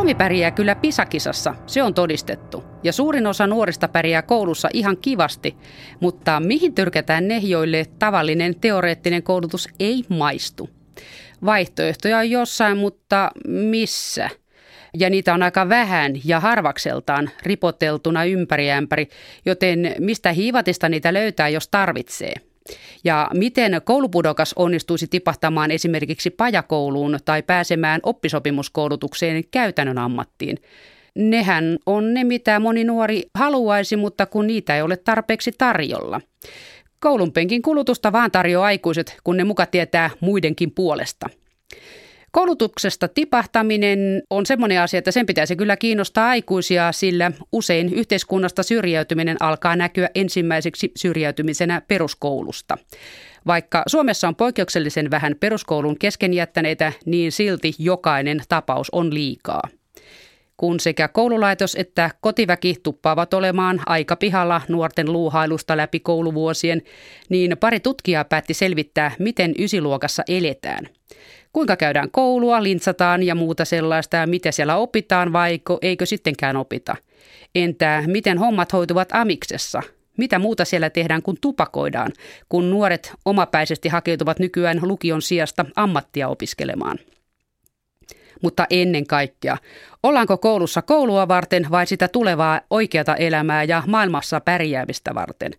Suomi pärjää kyllä pisakisassa, se on todistettu. Ja suurin osa nuorista pärjää koulussa ihan kivasti, mutta mihin tyrkätään ne, joille tavallinen teoreettinen koulutus ei maistu? Vaihtoehtoja on jossain, mutta missä? Ja niitä on aika vähän ja harvakseltaan ripoteltuna ympäri ämpäri, joten mistä hiivatista niitä löytää, jos tarvitsee? Ja miten koulupudokas onnistuisi tipahtamaan esimerkiksi pajakouluun tai pääsemään oppisopimuskoulutukseen käytännön ammattiin? Nehän on ne, mitä moni nuori haluaisi, mutta kun niitä ei ole tarpeeksi tarjolla. Koulunpenkin kulutusta vaan tarjoaa aikuiset, kun ne muka tietää muidenkin puolesta. Koulutuksesta tipahtaminen on semmoinen asia, että sen pitäisi kyllä kiinnostaa aikuisia, sillä usein yhteiskunnasta syrjäytyminen alkaa näkyä ensimmäiseksi syrjäytymisenä peruskoulusta. Vaikka Suomessa on poikkeuksellisen vähän peruskoulun kesken jättäneitä, niin silti jokainen tapaus on liikaa. Kun sekä koululaitos että kotiväki tuppaavat olemaan aika pihalla nuorten luuhailusta läpi kouluvuosien, niin pari tutkijaa päätti selvittää, miten ysiluokassa eletään – kuinka käydään koulua, lintsataan ja muuta sellaista ja mitä siellä opitaan vai eikö sittenkään opita. Entä miten hommat hoituvat amiksessa? Mitä muuta siellä tehdään kun tupakoidaan, kun nuoret omapäisesti hakeutuvat nykyään lukion sijasta ammattia opiskelemaan? Mutta ennen kaikkea, ollaanko koulussa koulua varten vai sitä tulevaa oikeata elämää ja maailmassa pärjäämistä varten?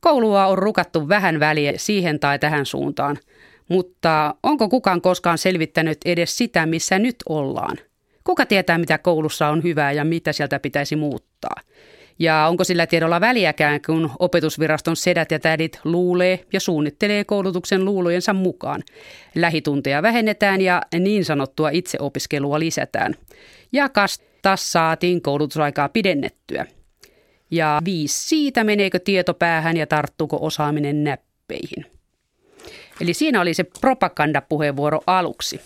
Koulua on rukattu vähän väliä siihen tai tähän suuntaan – mutta onko kukaan koskaan selvittänyt edes sitä, missä nyt ollaan? Kuka tietää, mitä koulussa on hyvää ja mitä sieltä pitäisi muuttaa? Ja onko sillä tiedolla väliäkään, kun opetusviraston sedät ja tädit luulee ja suunnittelee koulutuksen luulojensa mukaan? Lähitunteja vähennetään ja niin sanottua itseopiskelua lisätään. Ja taas saatiin koulutusaikaa pidennettyä. Ja viisi siitä, meneekö tieto päähän ja tarttuuko osaaminen näppeihin. Eli siinä oli se propagandapuheenvuoro aluksi.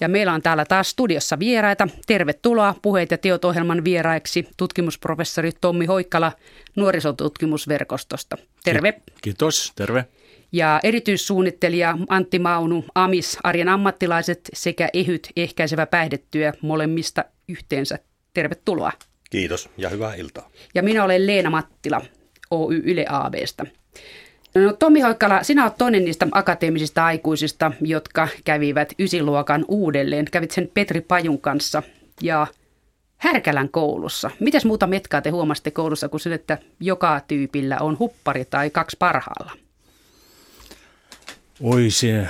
Ja meillä on täällä taas studiossa vieraita. Tervetuloa puheet ja teot ohjelman vieraiksi tutkimusprofessori Tommi Hoikkala nuorisotutkimusverkostosta. Terve. Kiitos, terve. Ja erityissuunnittelija Antti Maunu, AMIS, arjen ammattilaiset sekä EHYT, ehkäisevä päihdetyö molemmista yhteensä. Tervetuloa. Kiitos ja hyvää iltaa. Ja minä olen Leena Mattila Oy Yle ABstä. No Tomi Hoikkala, sinä olet toinen niistä akateemisista aikuisista, jotka kävivät ysiluokan uudelleen. Kävit sen Petri Pajun kanssa ja Härkälän koulussa. Mitäs muuta metkaa te huomasitte koulussa kuin sen, että joka tyypillä on huppari tai kaksi parhaalla? Oi se,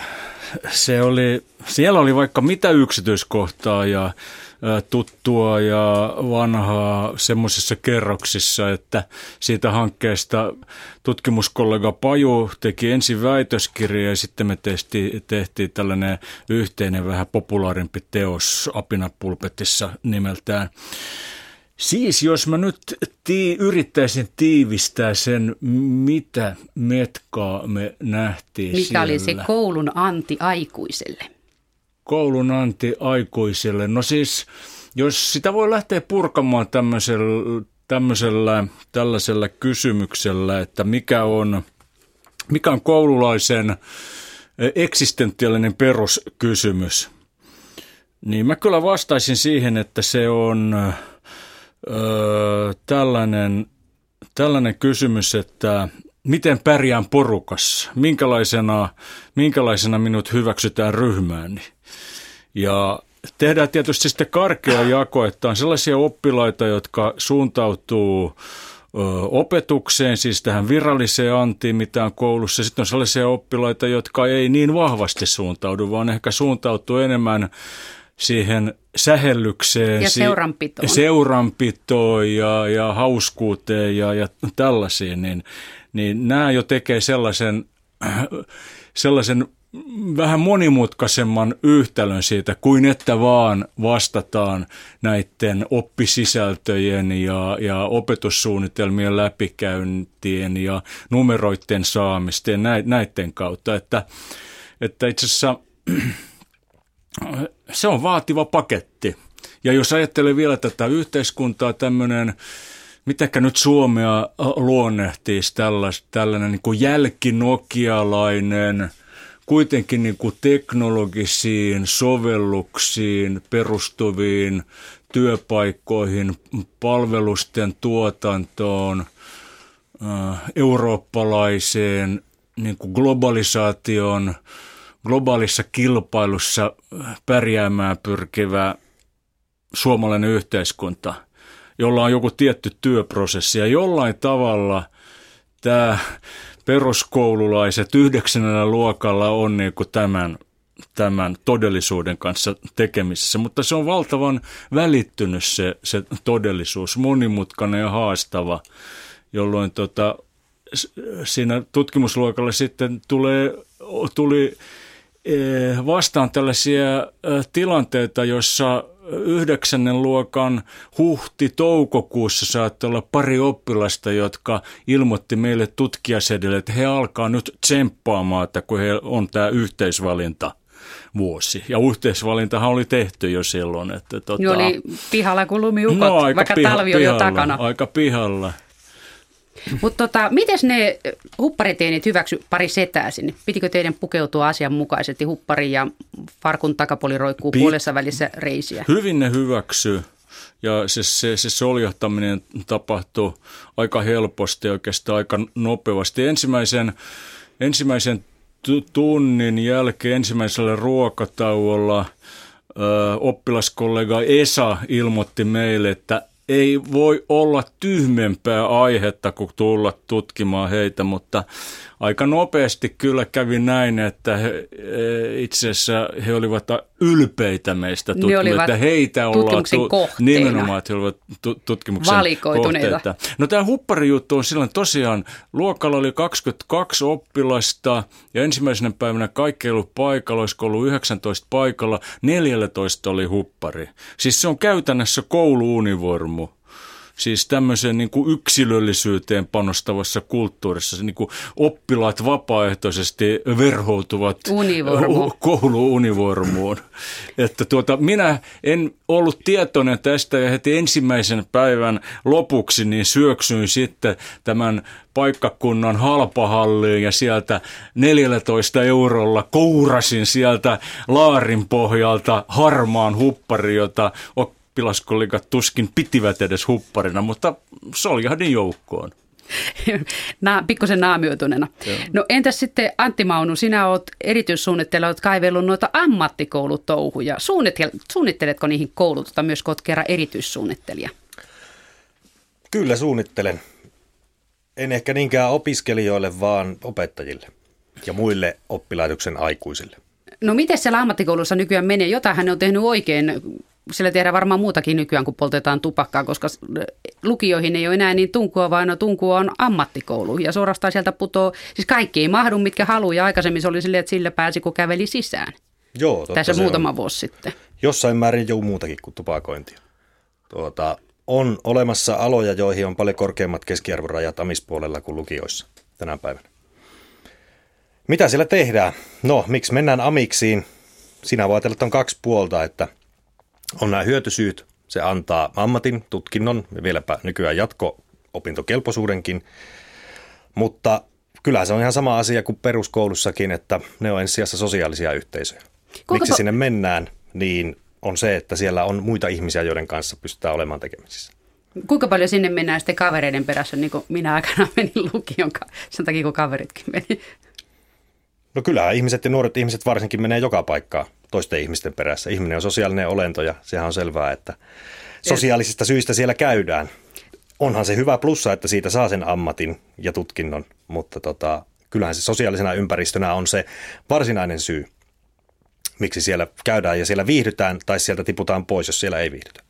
se oli, siellä oli vaikka mitä yksityiskohtaa ja tuttua ja vanhaa semmoisissa kerroksissa, että siitä hankkeesta tutkimuskollega Paju teki ensin väitöskirja ja sitten me tehtiin, tehtiin tällainen yhteinen vähän populaarimpi teos Apinapulpetissa nimeltään. Siis jos mä nyt tii, yrittäisin tiivistää sen, mitä metkaa me nähtiin Mikä siellä. oli se koulun anti aikuiselle? Koulun anti aikuisille? No siis, jos sitä voi lähteä purkamaan tämmöisellä, tämmöisellä tällaisella kysymyksellä, että mikä on, mikä on koululaisen eksistentiaalinen peruskysymys, niin mä kyllä vastaisin siihen, että se on öö, tällainen, tällainen kysymys, että miten pärjään porukassa, minkälaisena, minkälaisena minut hyväksytään ryhmääni. Ja tehdään tietysti sitten karkea jako, että on sellaisia oppilaita, jotka suuntautuu opetukseen, siis tähän viralliseen antiin, mitä on koulussa. Sitten on sellaisia oppilaita, jotka ei niin vahvasti suuntaudu, vaan ehkä suuntautuu enemmän siihen sähellykseen. Ja seuranpitoon. Seuranpitoon ja, ja hauskuuteen ja, ja tällaisiin, niin, niin nämä jo tekee sellaisen, sellaisen vähän monimutkaisemman yhtälön siitä, kuin että vaan vastataan näiden oppisisältöjen ja, ja opetussuunnitelmien läpikäyntien ja numeroiden saamisten näiden kautta. Että, että itse asiassa se on vaativa paketti. Ja jos ajattelee vielä tätä yhteiskuntaa, tämmöinen, mitenkä nyt Suomea luonnehtii tällainen niin jälkinokialainen – kuitenkin niin kuin teknologisiin sovelluksiin perustuviin työpaikkoihin, palvelusten tuotantoon, eurooppalaiseen niin kuin globalisaation, globaalissa kilpailussa pärjäämään pyrkivä suomalainen yhteiskunta, jolla on joku tietty työprosessi. Ja jollain tavalla tämä peruskoululaiset yhdeksännellä luokalla on niin kuin tämän, tämän todellisuuden kanssa tekemisissä, mutta se on valtavan välittynyt se, se todellisuus, monimutkainen ja haastava, jolloin tota, siinä tutkimusluokalla sitten tulee, tuli eh, vastaan tällaisia eh, tilanteita, joissa yhdeksännen luokan huhti-toukokuussa saattoi olla pari oppilasta, jotka ilmoitti meille tutkijasedille, että he alkaa nyt tsemppaamaan, että kun he on tämä yhteisvalinta vuosi. Ja yhteisvalintahan oli tehty jo silloin. Että tota, oli pihalla kuin lumiukot, no, vaikka piha, talvi on jo takana. Aika pihalla. Mutta tota, miten ne huppariteenit hyväksy pari setää sinne? Pitikö teidän pukeutua asianmukaisesti huppari ja farkun takapoli roikkuu Pi- puolessa välissä reisiä? Hyvin ne hyväksy. Ja se, se, se soljahtaminen tapahtui aika helposti oikeastaan aika nopeasti. Ensimmäisen, ensimmäisen tunnin jälkeen ensimmäisellä ruokatauolla ö, oppilaskollega Esa ilmoitti meille, että ei voi olla tyhmempää aihetta kuin tulla tutkimaan heitä, mutta aika nopeasti kyllä kävi näin, että he, itse asiassa he olivat ylpeitä meistä tutkijoita, että heitä ollaan tu- nimenomaan, että he olivat tu- tutkimuksen kohteita. No tämä hupparijuttu on silloin tosiaan, luokalla oli 22 oppilasta ja ensimmäisenä päivänä kaikki ei ollut paikalla, olisiko ollut 19 paikalla, 14 oli huppari. Siis se on käytännössä kouluunivormu siis tämmöiseen niin kuin yksilöllisyyteen panostavassa kulttuurissa. Niin kuin oppilaat vapaaehtoisesti verhoutuvat Univormu. kouluunivormuun. Että tuota, minä en ollut tietoinen tästä ja heti ensimmäisen päivän lopuksi niin syöksyin sitten tämän paikkakunnan halpahalliin ja sieltä 14 eurolla kourasin sieltä laarin pohjalta harmaan huppari, jota oppilaskollegat tuskin pitivät edes hupparina, mutta soljahdin joukkoon. Nää, pikkusen naamioituneena. No entäs sitten Antti Maunu, sinä olet erityissuunnittelija, olet kaivellut noita ammattikoulutouhuja. Suunnitteletko niihin koulutusta myös, kun kerran erityissuunnittelija? Kyllä suunnittelen. En ehkä niinkään opiskelijoille, vaan opettajille ja muille oppilaitoksen aikuisille. No miten siellä ammattikoulussa nykyään menee? Jotain hän on tehnyt oikein sillä tehdään varmaan muutakin nykyään, kun poltetaan tupakkaa, koska lukioihin ei ole enää niin tunkua, vaan no tunkua on ammattikoulu. Ja suorastaan sieltä putoo, siis kaikki ei mahdu, mitkä haluaa. Ja aikaisemmin se oli silleen, että sillä pääsi, kun käveli sisään. Joo, totta Tässä muutama on. vuosi sitten. Jossain määrin jo muutakin kuin tupakointia. Tuota, on olemassa aloja, joihin on paljon korkeammat keskiarvorajat amispuolella kuin lukioissa tänä päivänä. Mitä siellä tehdään? No, miksi mennään amiksiin? Sinä voi ajatella, että on kaksi puolta, että – on nämä hyötysyyt. Se antaa ammatin, tutkinnon ja vieläpä nykyään jatko-opintokelpoisuudenkin. Mutta kyllä se on ihan sama asia kuin peruskoulussakin, että ne on ensisijassa sosiaalisia yhteisöjä. Kuinka Miksi po- sinne mennään, niin on se, että siellä on muita ihmisiä, joiden kanssa pystytään olemaan tekemisissä. Kuinka paljon sinne mennään sitten kavereiden perässä, niin kuin minä aikana menin lukion, sen takia kun kaveritkin meni? No kyllä, ihmiset ja nuoret ihmiset varsinkin menee joka paikkaan toisten ihmisten perässä. Ihminen on sosiaalinen olento ja sehän on selvää, että sosiaalisista syistä siellä käydään. Onhan se hyvä plussa, että siitä saa sen ammatin ja tutkinnon, mutta tota, kyllähän se sosiaalisena ympäristönä on se varsinainen syy, miksi siellä käydään ja siellä viihdytään tai sieltä tiputaan pois, jos siellä ei viihdytä.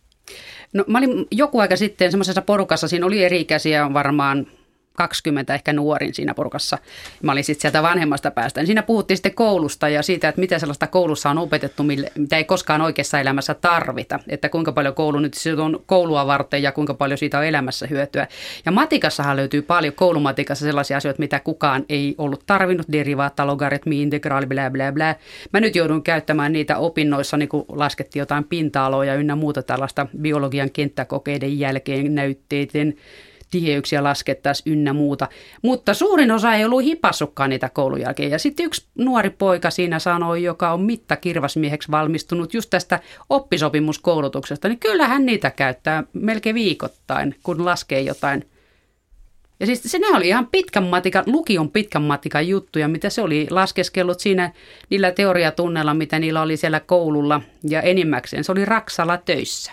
No mä olin joku aika sitten semmoisessa porukassa, siinä oli eri-ikäisiä varmaan 20 ehkä nuorin siinä porukassa. Mä olin sitten sieltä vanhemmasta päästä. Niin siinä puhuttiin sitten koulusta ja siitä, että mitä sellaista koulussa on opetettu, mitä ei koskaan oikeassa elämässä tarvita. Että kuinka paljon koulu nyt on koulua varten ja kuinka paljon siitä on elämässä hyötyä. Ja matikassahan löytyy paljon koulumatikassa sellaisia asioita, mitä kukaan ei ollut tarvinnut. Derivaatta, logaritmi, integraali, bla bla bla. Mä nyt joudun käyttämään niitä opinnoissa, niin kuin laskettiin jotain pinta-aloja ynnä muuta tällaista biologian kenttäkokeiden jälkeen näytteiden tiheyksiä laskettaisiin ynnä muuta. Mutta suurin osa ei ollut hipassukkaan niitä koulun jälkeen. Ja sitten yksi nuori poika siinä sanoi, joka on mittakirvasmieheksi valmistunut just tästä oppisopimuskoulutuksesta, niin kyllähän niitä käyttää melkein viikoittain, kun laskee jotain ja siis se oli ihan pitkän matikan, lukion pitkän matikan juttuja, mitä se oli laskeskellut siinä niillä teoriatunnella, mitä niillä oli siellä koululla. Ja enimmäkseen se oli Raksalla töissä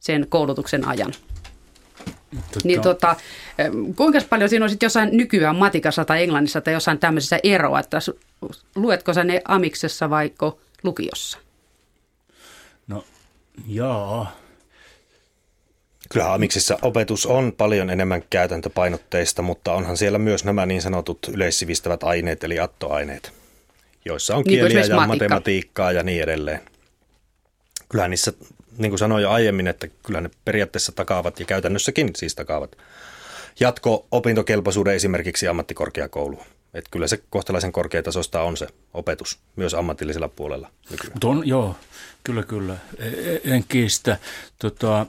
sen koulutuksen ajan. Tota... Niin tota, kuinka paljon siinä on sitten jossain nykyään matikassa tai englannissa tai jossain tämmöisessä eroa, että luetko sä ne amiksessa vai lukiossa? No, jaa. Kyllä Amiksissa opetus on paljon enemmän käytäntöpainotteista, mutta onhan siellä myös nämä niin sanotut yleissivistävät aineet eli attoaineet, joissa on niin kieliä niin ja matikka. matematiikkaa ja niin edelleen. Kyllä niissä, niin kuin sanoin jo aiemmin, että kyllä ne periaatteessa takaavat ja käytännössäkin siis takaavat jatko-opintokelpoisuuden esimerkiksi ammattikorkeakouluun. Että kyllä se kohtalaisen korkeatasosta on se opetus myös ammatillisella puolella. Ton, joo, kyllä kyllä. E, e, en kiistä. Tota,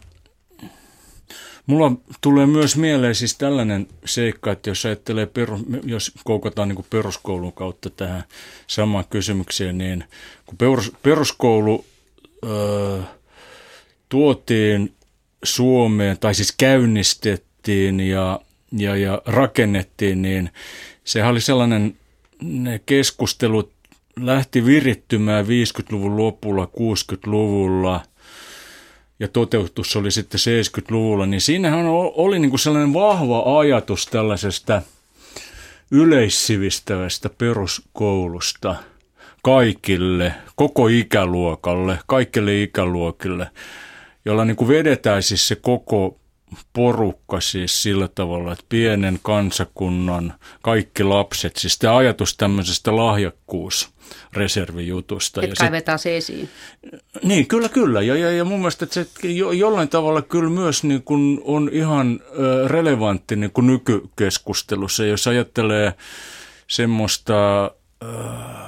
Mulla tulee myös mieleen siis tällainen seikka, että jos ajattelee, perus, jos koukataan niin peruskoulun kautta tähän samaan kysymykseen, niin kun perus, peruskoulu ö, tuotiin Suomeen, tai siis käynnistettiin ja, ja, ja rakennettiin, niin sehän oli sellainen, ne keskustelut lähti virittymään 50-luvun lopulla, 60-luvulla – ja toteutus oli sitten 70-luvulla, niin siinähän oli niin kuin sellainen vahva ajatus tällaisesta yleissivistävästä peruskoulusta kaikille, koko ikäluokalle, kaikille ikäluokille, jolla niin kuin vedetään siis se koko porukka siis sillä tavalla, että pienen kansakunnan kaikki lapset, siis tämä ajatus tämmöisestä lahjakkuus reservijutusta. Että kaivetaan se esiin. Niin, kyllä, kyllä. Ja, ja, ja mun mielestä että se jo, jollain tavalla kyllä myös niin kuin on ihan relevantti niin kuin nykykeskustelussa, jos ajattelee semmoista äh,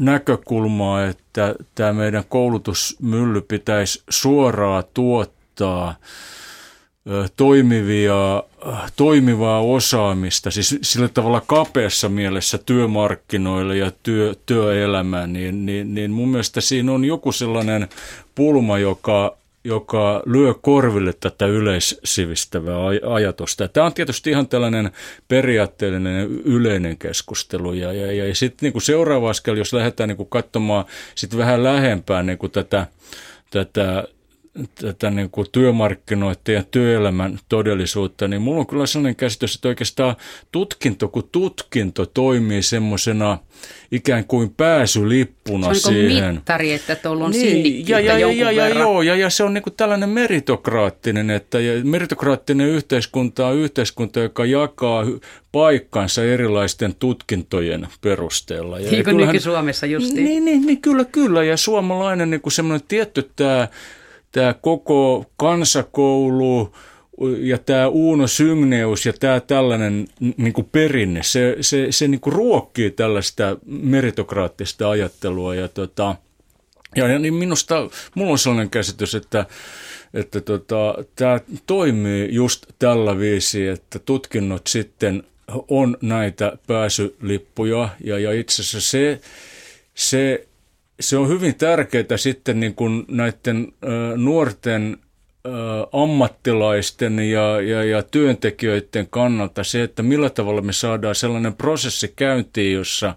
näkökulmaa, että tämä meidän koulutusmylly pitäisi suoraan tuottaa – toimivia, toimivaa osaamista, siis sillä tavalla kapeassa mielessä työmarkkinoille ja työ, työelämään, niin, niin, niin mun mielestä siinä on joku sellainen pulma, joka, joka lyö korville tätä yleissivistävää ajatusta. Tämä on tietysti ihan tällainen periaatteellinen yleinen keskustelu. Ja, ja, ja sitten niin seuraava askel, jos lähdetään niin katsomaan sit vähän lähempään niin tätä, tätä tätä niin kuin työmarkkinoiden ja työelämän todellisuutta, niin mulla on kyllä sellainen käsitys, että oikeastaan tutkinto kuin tutkinto toimii semmoisena ikään kuin pääsylippuna se on niin siihen. mittari, että tuolla on niin, ja, ja, ja, ja, ja, joo, ja, ja se on niin kuin tällainen meritokraattinen, että ja meritokraattinen yhteiskunta on yhteiskunta, joka jakaa paikkansa erilaisten tutkintojen perusteella. Ja niin kuin nyky-Suomessa justiin. Niin, niin, niin, kyllä, kyllä. Ja suomalainen niin kuin semmoinen tietty tämä tämä koko kansakoulu ja tämä Uuno Sygneus ja tämä tällainen niin kuin perinne, se, se, se niin kuin ruokkii tällaista meritokraattista ajattelua ja, tota, ja niin minusta mulla on sellainen käsitys, että että tota, tämä toimii just tällä viisi, että tutkinnot sitten on näitä pääsylippuja ja, ja itse asiassa se, se se on hyvin tärkeää sitten niin kuin näiden nuorten ammattilaisten ja, ja, ja työntekijöiden kannalta se, että millä tavalla me saadaan sellainen prosessi käyntiin, jossa,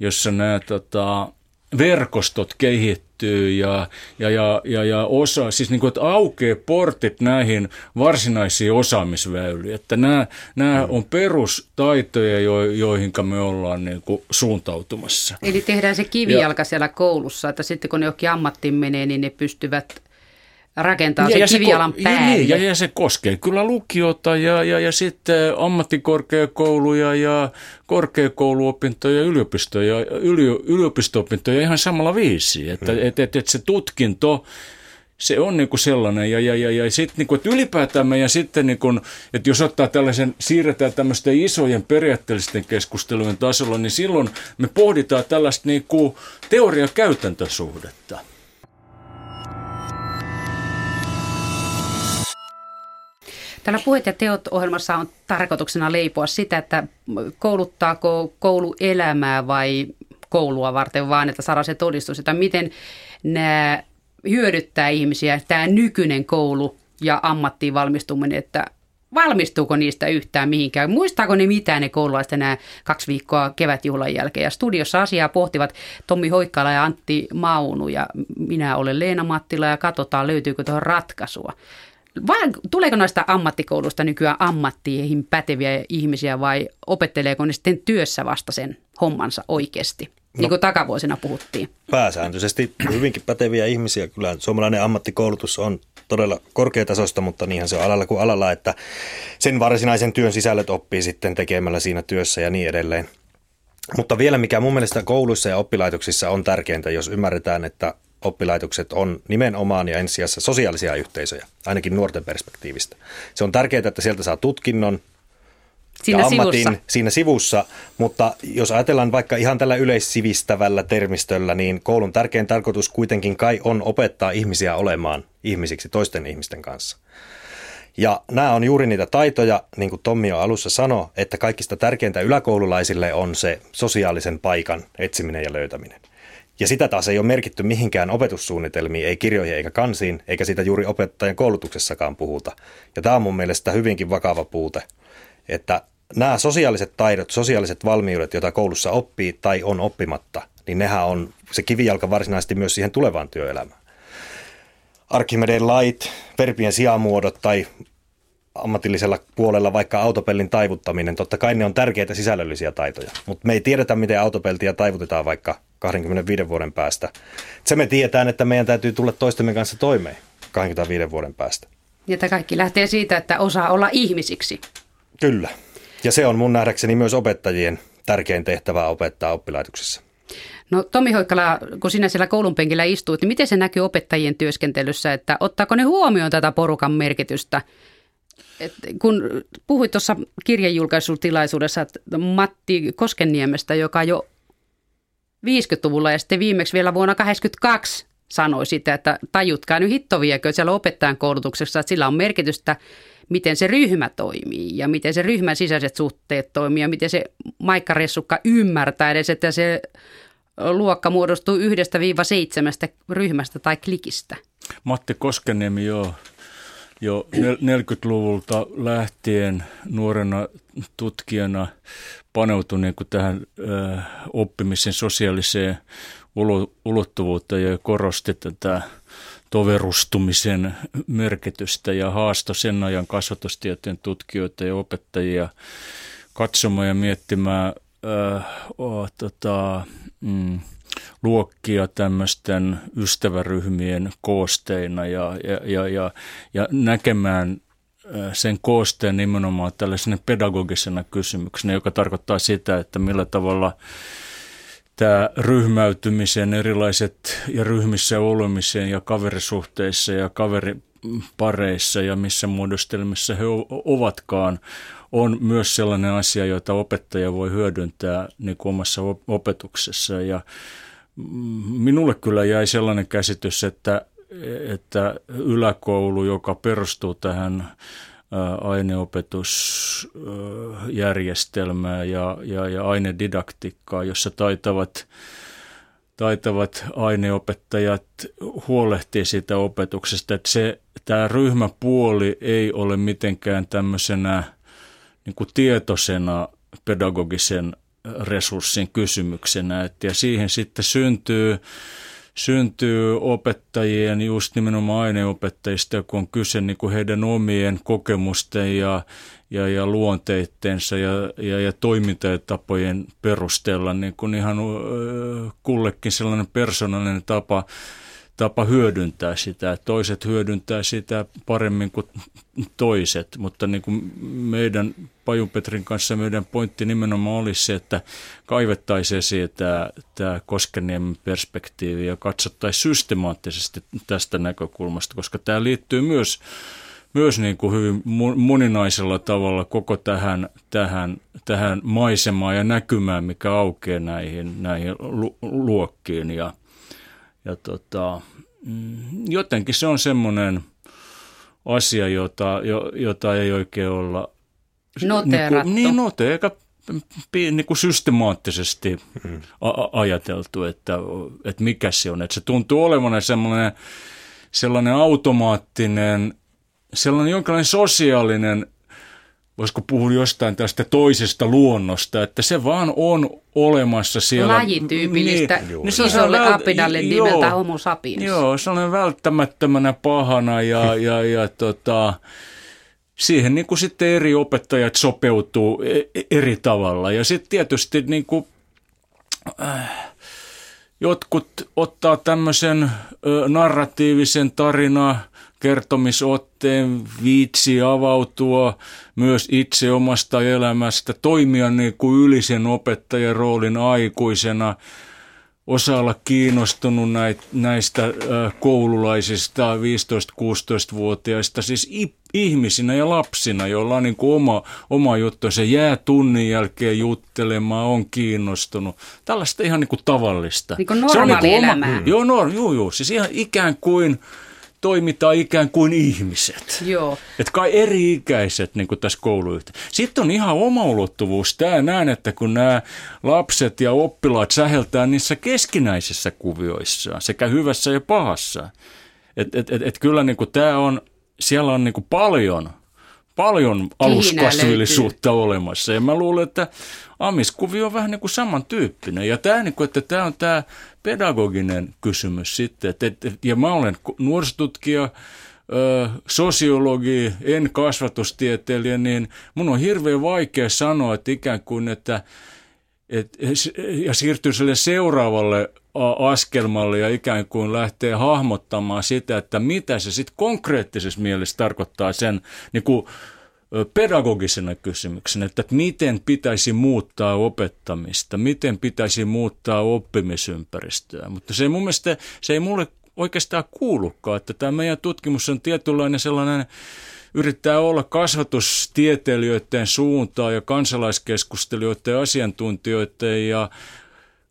jossa nämä tota, verkostot kehittyy ja, ja, ja, ja, ja osa, siis niin kuin, että aukeaa portit näihin varsinaisiin osaamisväyliin. Että nämä, nämä on perustaitoja, jo, joihin me ollaan niin kuin suuntautumassa. Eli tehdään se kivijalka ja, siellä koulussa, että sitten kun ne johonkin ammattiin menee, niin ne pystyvät rakentaa ja, sen kivijalan se, päälle. Ja, niin, ja, ja se koskee kyllä lukiota ja, ja, ja sitten ammattikorkeakouluja ja korkeakouluopintoja, yliopistoja, yli, yliopisto-opintoja ihan samalla viisi. Että mm. et, et, et se tutkinto, se on niin kuin sellainen. Ja, ja, ja, ja sitten niin kuin, että ylipäätään meidän sitten, niin kuin, että jos ottaa tällaisen, siirretään tämmöisten isojen periaatteellisten keskustelujen tasolla, niin silloin me pohditaan tällaista niin kuin teoria-käytäntösuhdetta. Täällä Puheet ja teot ohjelmassa on tarkoituksena leipoa sitä, että kouluttaako koulu elämää vai koulua varten, vaan että saadaan se todistus, että miten nämä hyödyttää ihmisiä, tämä nykyinen koulu ja ammattiin valmistuminen, että valmistuuko niistä yhtään mihinkään? Muistaako ne mitään ne koululaiset enää kaksi viikkoa kevätjuhlan jälkeen? Ja studiossa asiaa pohtivat Tommi Hoikkala ja Antti Maunu ja minä olen Leena Mattila ja katsotaan löytyykö tuohon ratkaisua. Vai tuleeko noista ammattikoulusta nykyään ammattiin päteviä ihmisiä vai opetteleeko ne sitten työssä vasta sen hommansa oikeasti? No, niin kuin takavuosina puhuttiin. Pääsääntöisesti hyvinkin päteviä ihmisiä. Kyllä suomalainen ammattikoulutus on todella korkeatasosta, mutta niinhän se on alalla kuin alalla, että sen varsinaisen työn sisällöt oppii sitten tekemällä siinä työssä ja niin edelleen. Mutta vielä mikä mun mielestä kouluissa ja oppilaitoksissa on tärkeintä, jos ymmärretään, että oppilaitokset on nimenomaan ja ensisijassa sosiaalisia yhteisöjä, ainakin nuorten perspektiivistä. Se on tärkeää, että sieltä saa tutkinnon, siinä ja ammatin sivussa. siinä sivussa, mutta jos ajatellaan vaikka ihan tällä yleissivistävällä termistöllä, niin koulun tärkein tarkoitus kuitenkin kai on opettaa ihmisiä olemaan ihmisiksi toisten ihmisten kanssa. Ja nämä on juuri niitä taitoja, niin kuin Tommi jo alussa sanoi, että kaikista tärkeintä yläkoululaisille on se sosiaalisen paikan etsiminen ja löytäminen. Ja sitä taas ei ole merkitty mihinkään opetussuunnitelmiin, ei kirjoihin eikä kansiin, eikä sitä juuri opettajan koulutuksessakaan puhuta. Ja tämä on mun mielestä hyvinkin vakava puute, että nämä sosiaaliset taidot, sosiaaliset valmiudet, joita koulussa oppii tai on oppimatta, niin nehän on se kivijalka varsinaisesti myös siihen tulevaan työelämään. Arkimedeen lait, verpien sijamuodot tai ammatillisella puolella vaikka autopellin taivuttaminen, totta kai ne on tärkeitä sisällöllisiä taitoja, mutta me ei tiedetä, miten autopeltiä taivutetaan vaikka 25 vuoden päästä. Se me tietää, että meidän täytyy tulla toistemme kanssa toimeen 25 vuoden päästä. Ja kaikki lähtee siitä, että osaa olla ihmisiksi. Kyllä. Ja se on mun nähdäkseni myös opettajien tärkein tehtävä opettaa oppilaitoksissa. No Tomi Hoikkala, kun sinä siellä koulun penkillä istuit, niin miten se näkyy opettajien työskentelyssä, että ottaako ne huomioon tätä porukan merkitystä? Et kun puhuit tuossa kirjejulkaisutilaisuudessa että Matti Koskenniemestä, joka jo 50-luvulla ja sitten viimeksi vielä vuonna 1982 sanoi sitä, että tajutkaa nyt hittoviekö siellä opettajan koulutuksessa, että sillä on merkitystä, miten se ryhmä toimii ja miten se ryhmän sisäiset suhteet toimii ja miten se Maikka Ressukka ymmärtää edes, että se luokka muodostuu yhdestä viiva seitsemästä ryhmästä tai klikistä. Matti Koskeniemi jo, jo 40-luvulta lähtien nuorena tutkijana paneutui niin kuin tähän ö, oppimisen sosiaaliseen ulottuvuutta ja korosti tätä toverustumisen merkitystä ja haasto sen ajan kasvatustieteen tutkijoita ja opettajia katsomaan ja miettimään äh, oh, tota, mm, luokkia tämmöisten ystäväryhmien koosteina ja, ja, ja, ja, ja näkemään sen koosteen nimenomaan tällaisena pedagogisena kysymyksenä, joka tarkoittaa sitä, että millä tavalla tämä ryhmäytymisen erilaiset ja ryhmissä olemisen ja kaverisuhteissa ja kaveripareissa ja missä muodostelmissa he ovatkaan on myös sellainen asia, jota opettaja voi hyödyntää niin kuin omassa opetuksessa. Ja minulle kyllä jäi sellainen käsitys, että, että yläkoulu, joka perustuu tähän aineopetusjärjestelmää ja, ja, ja ainedidaktiikkaa, jossa taitavat, taitavat aineopettajat huolehtii siitä opetuksesta, että se, tämä ryhmäpuoli ei ole mitenkään tämmöisenä niin kuin tietoisena pedagogisen resurssin kysymyksenä, että ja siihen sitten syntyy syntyy opettajien, just nimenomaan aineopettajista, kun on kyse niin kuin heidän omien kokemusten ja, ja, ja luonteittensa ja, ja, ja toimintatapojen perusteella. Niin kuin ihan kullekin sellainen persoonallinen tapa tapa hyödyntää sitä. Toiset hyödyntää sitä paremmin kuin toiset, mutta niin kuin meidän Pajupetrin kanssa meidän pointti nimenomaan olisi se, että kaivettaisiin esiin tämä, tämä Koskeniemen perspektiivi ja katsottaisiin systemaattisesti tästä näkökulmasta, koska tämä liittyy myös myös niin kuin hyvin moninaisella tavalla koko tähän, tähän, tähän maisemaan ja näkymään, mikä aukeaa näihin, näihin luokkiin. Ja, ja tota, mm, jotenkin se on semmoinen asia, jota, jota ei oikein olla Noteerattu. Niin, niin note, eikä niin kuin systemaattisesti hmm. a- ajateltu, että, että mikä se on. Että se tuntuu olevan sellainen, sellainen automaattinen, sellainen jonkinlainen sosiaalinen voisiko puhua jostain tästä toisesta luonnosta, että se vaan on olemassa siellä. Lajityypillistä niin, niin se on isolle vält- apidalle nimeltä homo sapiens. Joo, se on välttämättömänä pahana ja, ja, ja tota, siihen niin kuin sitten eri opettajat sopeutuu e, e, eri tavalla. Ja sitten tietysti niin kuin, äh, jotkut ottaa tämmöisen äh, narratiivisen tarina kertomisotteen, viitsi avautua myös itse omasta elämästä, toimia niin kuin ylisen opettajan roolin aikuisena, osa olla kiinnostunut näistä koululaisista 15-16-vuotiaista, siis ihmisinä ja lapsina, joilla on niin kuin oma, oma juttu. Se jää tunnin jälkeen juttelemaan, on kiinnostunut. Tällaista ihan niin kuin tavallista. Niin kuin normaali niin elämää. Joo, no, joo, joo, siis ihan ikään kuin toimitaan ikään kuin ihmiset. Joo. Että kai eri-ikäiset niin kuin tässä kouluyhteisössä. Sitten on ihan oma ulottuvuus tämä näin, että kun nämä lapset ja oppilaat säheltää niissä keskinäisissä kuvioissaan, sekä hyvässä ja pahassa. Että et, et, et kyllä niin kuin tämä on, siellä on niin kuin paljon, paljon aluskasvillisuutta olemassa. Ja mä luulen, että amiskuvio on vähän niin kuin samantyyppinen. Ja tämä, niin kuin, että tämä on tämä pedagoginen kysymys sitten. Että, että, ja mä olen nuorisotutkija, sosiologi, en kasvatustieteilijä, niin mun on hirveän vaikea sanoa, että ikään kuin, että et, ja siirtyy sille seuraavalle askelmalle ja ikään kuin lähtee hahmottamaan sitä, että mitä se sitten konkreettisessa mielessä tarkoittaa sen niin kuin pedagogisena kysymyksenä, että miten pitäisi muuttaa opettamista, miten pitäisi muuttaa oppimisympäristöä. Mutta se ei mun mielestä, se ei mulle oikeastaan kuulukaan, että tämä meidän tutkimus on tietynlainen sellainen, yrittää olla kasvatustieteilijöiden suuntaan ja kansalaiskeskustelijoiden ja asiantuntijoiden ja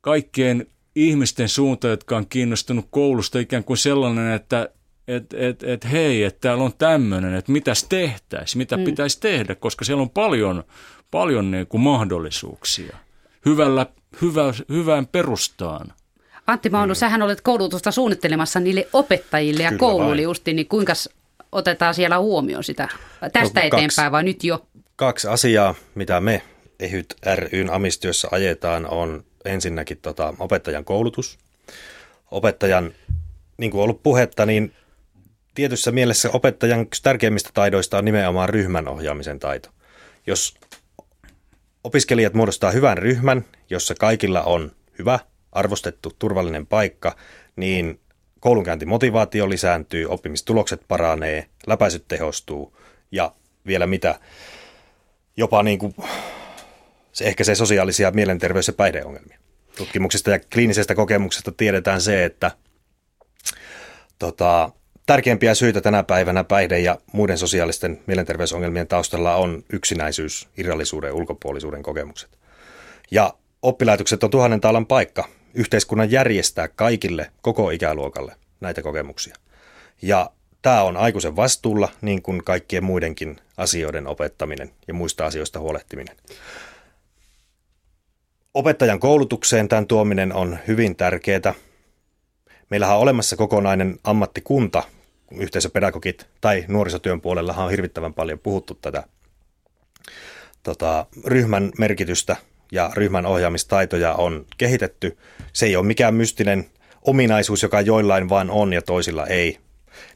kaikkien ihmisten suuntaan, jotka on kiinnostunut koulusta ikään kuin sellainen, että että et, et, hei, että täällä on tämmöinen, että mitäs tehtäisiin, mitä mm. pitäisi tehdä, koska siellä on paljon, paljon niin kuin mahdollisuuksia hyvällä, hyvä, hyvään perustaan. Antti Maunu, mm. sähän olet koulutusta suunnittelemassa niille opettajille ja Kyllä kouluille justi, niin kuinka otetaan siellä huomioon sitä tästä no, eteenpäin kaksi, vai nyt jo? Kaksi asiaa, mitä me EHYT ryn amistyössä ajetaan, on ensinnäkin tota, opettajan koulutus. Opettajan, niin kuin ollut puhetta, niin tietyssä mielessä opettajan tärkeimmistä taidoista on nimenomaan ryhmän ohjaamisen taito. Jos opiskelijat muodostaa hyvän ryhmän, jossa kaikilla on hyvä, arvostettu, turvallinen paikka, niin koulunkäyntimotivaatio lisääntyy, oppimistulokset paranee, läpäisyt tehostuu ja vielä mitä, jopa niin kuin, se ehkä se sosiaalisia mielenterveys- ja päihdeongelmia. Tutkimuksista ja kliinisestä kokemuksesta tiedetään se, että tota, Tärkeimpiä syitä tänä päivänä päihde- ja muiden sosiaalisten mielenterveysongelmien taustalla on yksinäisyys, irrallisuuden ja ulkopuolisuuden kokemukset. Ja oppilaitokset on tuhannen taalan paikka yhteiskunnan järjestää kaikille, koko ikäluokalle näitä kokemuksia. Ja tämä on aikuisen vastuulla, niin kuin kaikkien muidenkin asioiden opettaminen ja muista asioista huolehtiminen. Opettajan koulutukseen tämän tuominen on hyvin tärkeää. Meillähän on olemassa kokonainen ammattikunta, yhteisöpedagogit tai nuorisotyön puolella on hirvittävän paljon puhuttu tätä tota, ryhmän merkitystä ja ryhmän ohjaamistaitoja on kehitetty. Se ei ole mikään mystinen ominaisuus, joka joillain vaan on ja toisilla ei.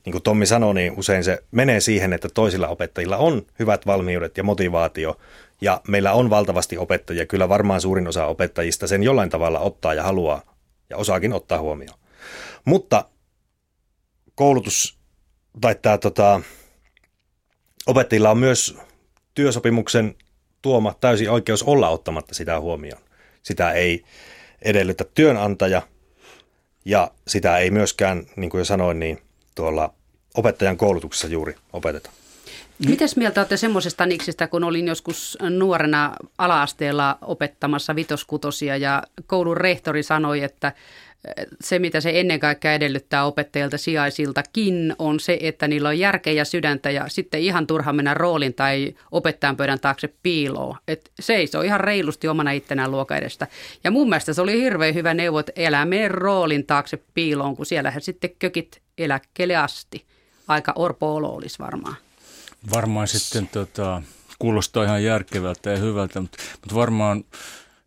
Niin kuin Tommi sanoi, niin usein se menee siihen, että toisilla opettajilla on hyvät valmiudet ja motivaatio, ja meillä on valtavasti opettajia. Kyllä varmaan suurin osa opettajista sen jollain tavalla ottaa ja haluaa, ja osaakin ottaa huomioon. Mutta koulutus tai tämä tota, opettajilla on myös työsopimuksen tuoma täysi oikeus olla ottamatta sitä huomioon. Sitä ei edellytä työnantaja ja sitä ei myöskään, niin kuin jo sanoin, niin tuolla opettajan koulutuksessa juuri opeteta. Mitäs mieltä olette semmoisesta niksistä, kun olin joskus nuorena alaasteella opettamassa vitoskutosia ja koulun rehtori sanoi, että se, mitä se ennen kaikkea edellyttää opettajilta sijaisiltakin, on se, että niillä on järkeä ja sydäntä ja sitten ihan turha mennä roolin tai opettajan pöydän taakse piiloon. Et seisoo ihan reilusti omana ittenään luokan edestä. Ja mun mielestä se oli hirveän hyvä neuvo, että elää meidän roolin taakse piiloon, kun siellähän sitten kökit eläkkeelle asti. Aika orpo olisi varmaan. Varmaan sitten tota, kuulostaa ihan järkevältä ja hyvältä, mutta, mutta varmaan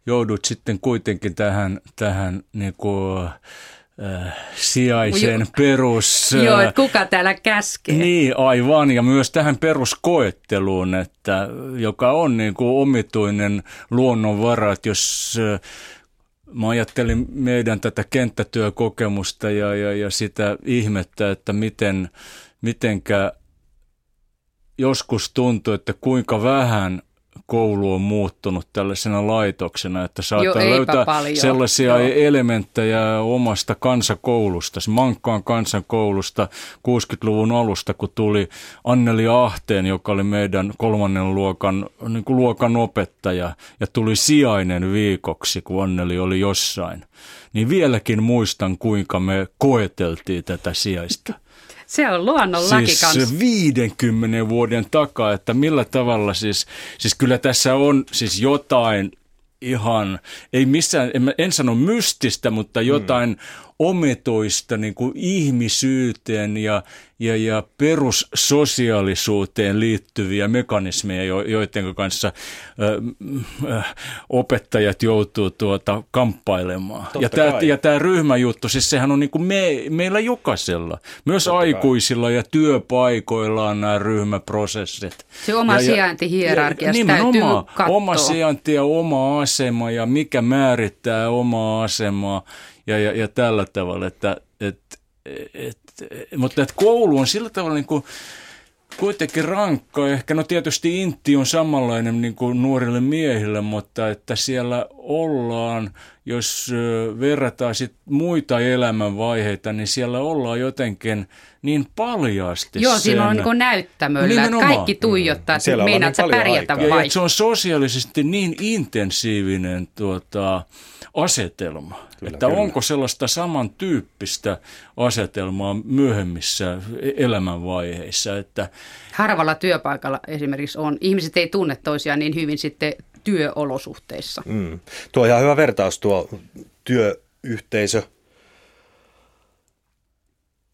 joudut sitten kuitenkin tähän, tähän niin kuin, äh, sijaisen jo, perus... Joo, että kuka täällä käskee. Niin, aivan. Ja myös tähän peruskoetteluun, että, joka on niin kuin omituinen luonnonvara, että jos... Äh, mä ajattelin meidän tätä kenttätyökokemusta ja, ja, ja sitä ihmettä, että miten, mitenkä joskus tuntuu, että kuinka vähän koulu on muuttunut tällaisena laitoksena, että saattaa löytää paljon. sellaisia Joo. elementtejä omasta kansakoulusta, Mankkaan kansakoulusta 60-luvun alusta, kun tuli Anneli Ahteen, joka oli meidän kolmannen luokan, niin kuin luokan opettaja, ja tuli sijainen viikoksi, kun Anneli oli jossain. Niin vieläkin muistan, kuinka me koeteltiin tätä sijaista. Se on luonnonlaki siis kanssa. 50 vuoden takaa, että millä tavalla siis, siis kyllä tässä on siis jotain ihan, ei missään, en, en sano mystistä, mutta jotain mm ometoista niin kuin ihmisyyteen ja, ja, ja perussosiaalisuuteen liittyviä mekanismeja, joiden kanssa ö, ö, opettajat joutuu tuota kamppailemaan. Totta ja tämä, ja tämä ryhmäjuttu, siis sehän on niin kuin me, meillä jokaisella, myös Totta aikuisilla kai. ja työpaikoilla on nämä ryhmäprosessit. Se oma ja, sijaintihierarkia täytyy katsoa. Oma sijainti ja oma asema ja mikä määrittää omaa asemaa ja, ja, ja tällä tavalla, että, et, et, mutta että koulu on sillä tavalla niin kuin, kuitenkin rankka. Ehkä no tietysti intti on samanlainen niin kuin nuorille miehille, mutta että siellä ollaan, jos verrataan sit muita elämänvaiheita, niin siellä ollaan jotenkin niin paljaasti Joo, siinä on niin näyttämöllä, että kaikki tuijottaa, mm. että meinaat sä pärjätä vai? Ja, se on sosiaalisesti niin intensiivinen tuota, asetelma, kyllä, että kyllä. onko sellaista samantyyppistä asetelmaa myöhemmissä elämänvaiheissa. Että Harvalla työpaikalla esimerkiksi on. Ihmiset ei tunne toisiaan niin hyvin sitten työolosuhteissa. Mm. Tuo on ihan hyvä vertaus tuo työyhteisö.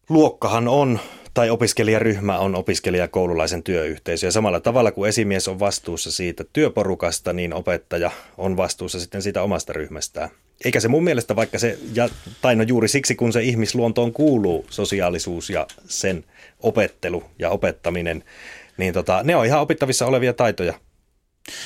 Luokkahan on tai opiskelijaryhmä on opiskelijakoululaisen työyhteisö. Ja samalla tavalla kuin esimies on vastuussa siitä työporukasta, niin opettaja on vastuussa sitten siitä omasta ryhmästään. Eikä se mun mielestä, vaikka se, ja, tai no juuri siksi kun se ihmisluontoon kuuluu sosiaalisuus ja sen opettelu ja opettaminen, niin tota, ne on ihan opittavissa olevia taitoja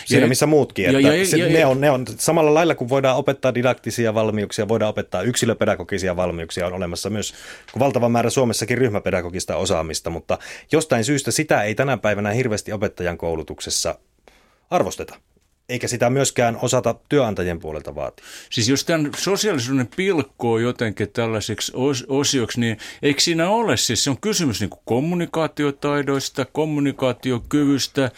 Siinä missä muutkin. Että ja, ja, se, ja, ne, on, ne on samalla lailla kuin voidaan opettaa didaktisia valmiuksia, voidaan opettaa yksilöpedagogisia valmiuksia, on olemassa myös valtava määrä Suomessakin ryhmäpedagogista osaamista, mutta jostain syystä sitä ei tänä päivänä hirveästi opettajan koulutuksessa arvosteta eikä sitä myöskään osata työnantajien puolelta vaatia. Siis jos tämän sosiaalisuuden pilkkoo jotenkin tällaiseksi os- osioksi, niin eikö siinä ole? Siis se on kysymys niin kuin kommunikaatiotaidoista, kommunikaatiokyvystä,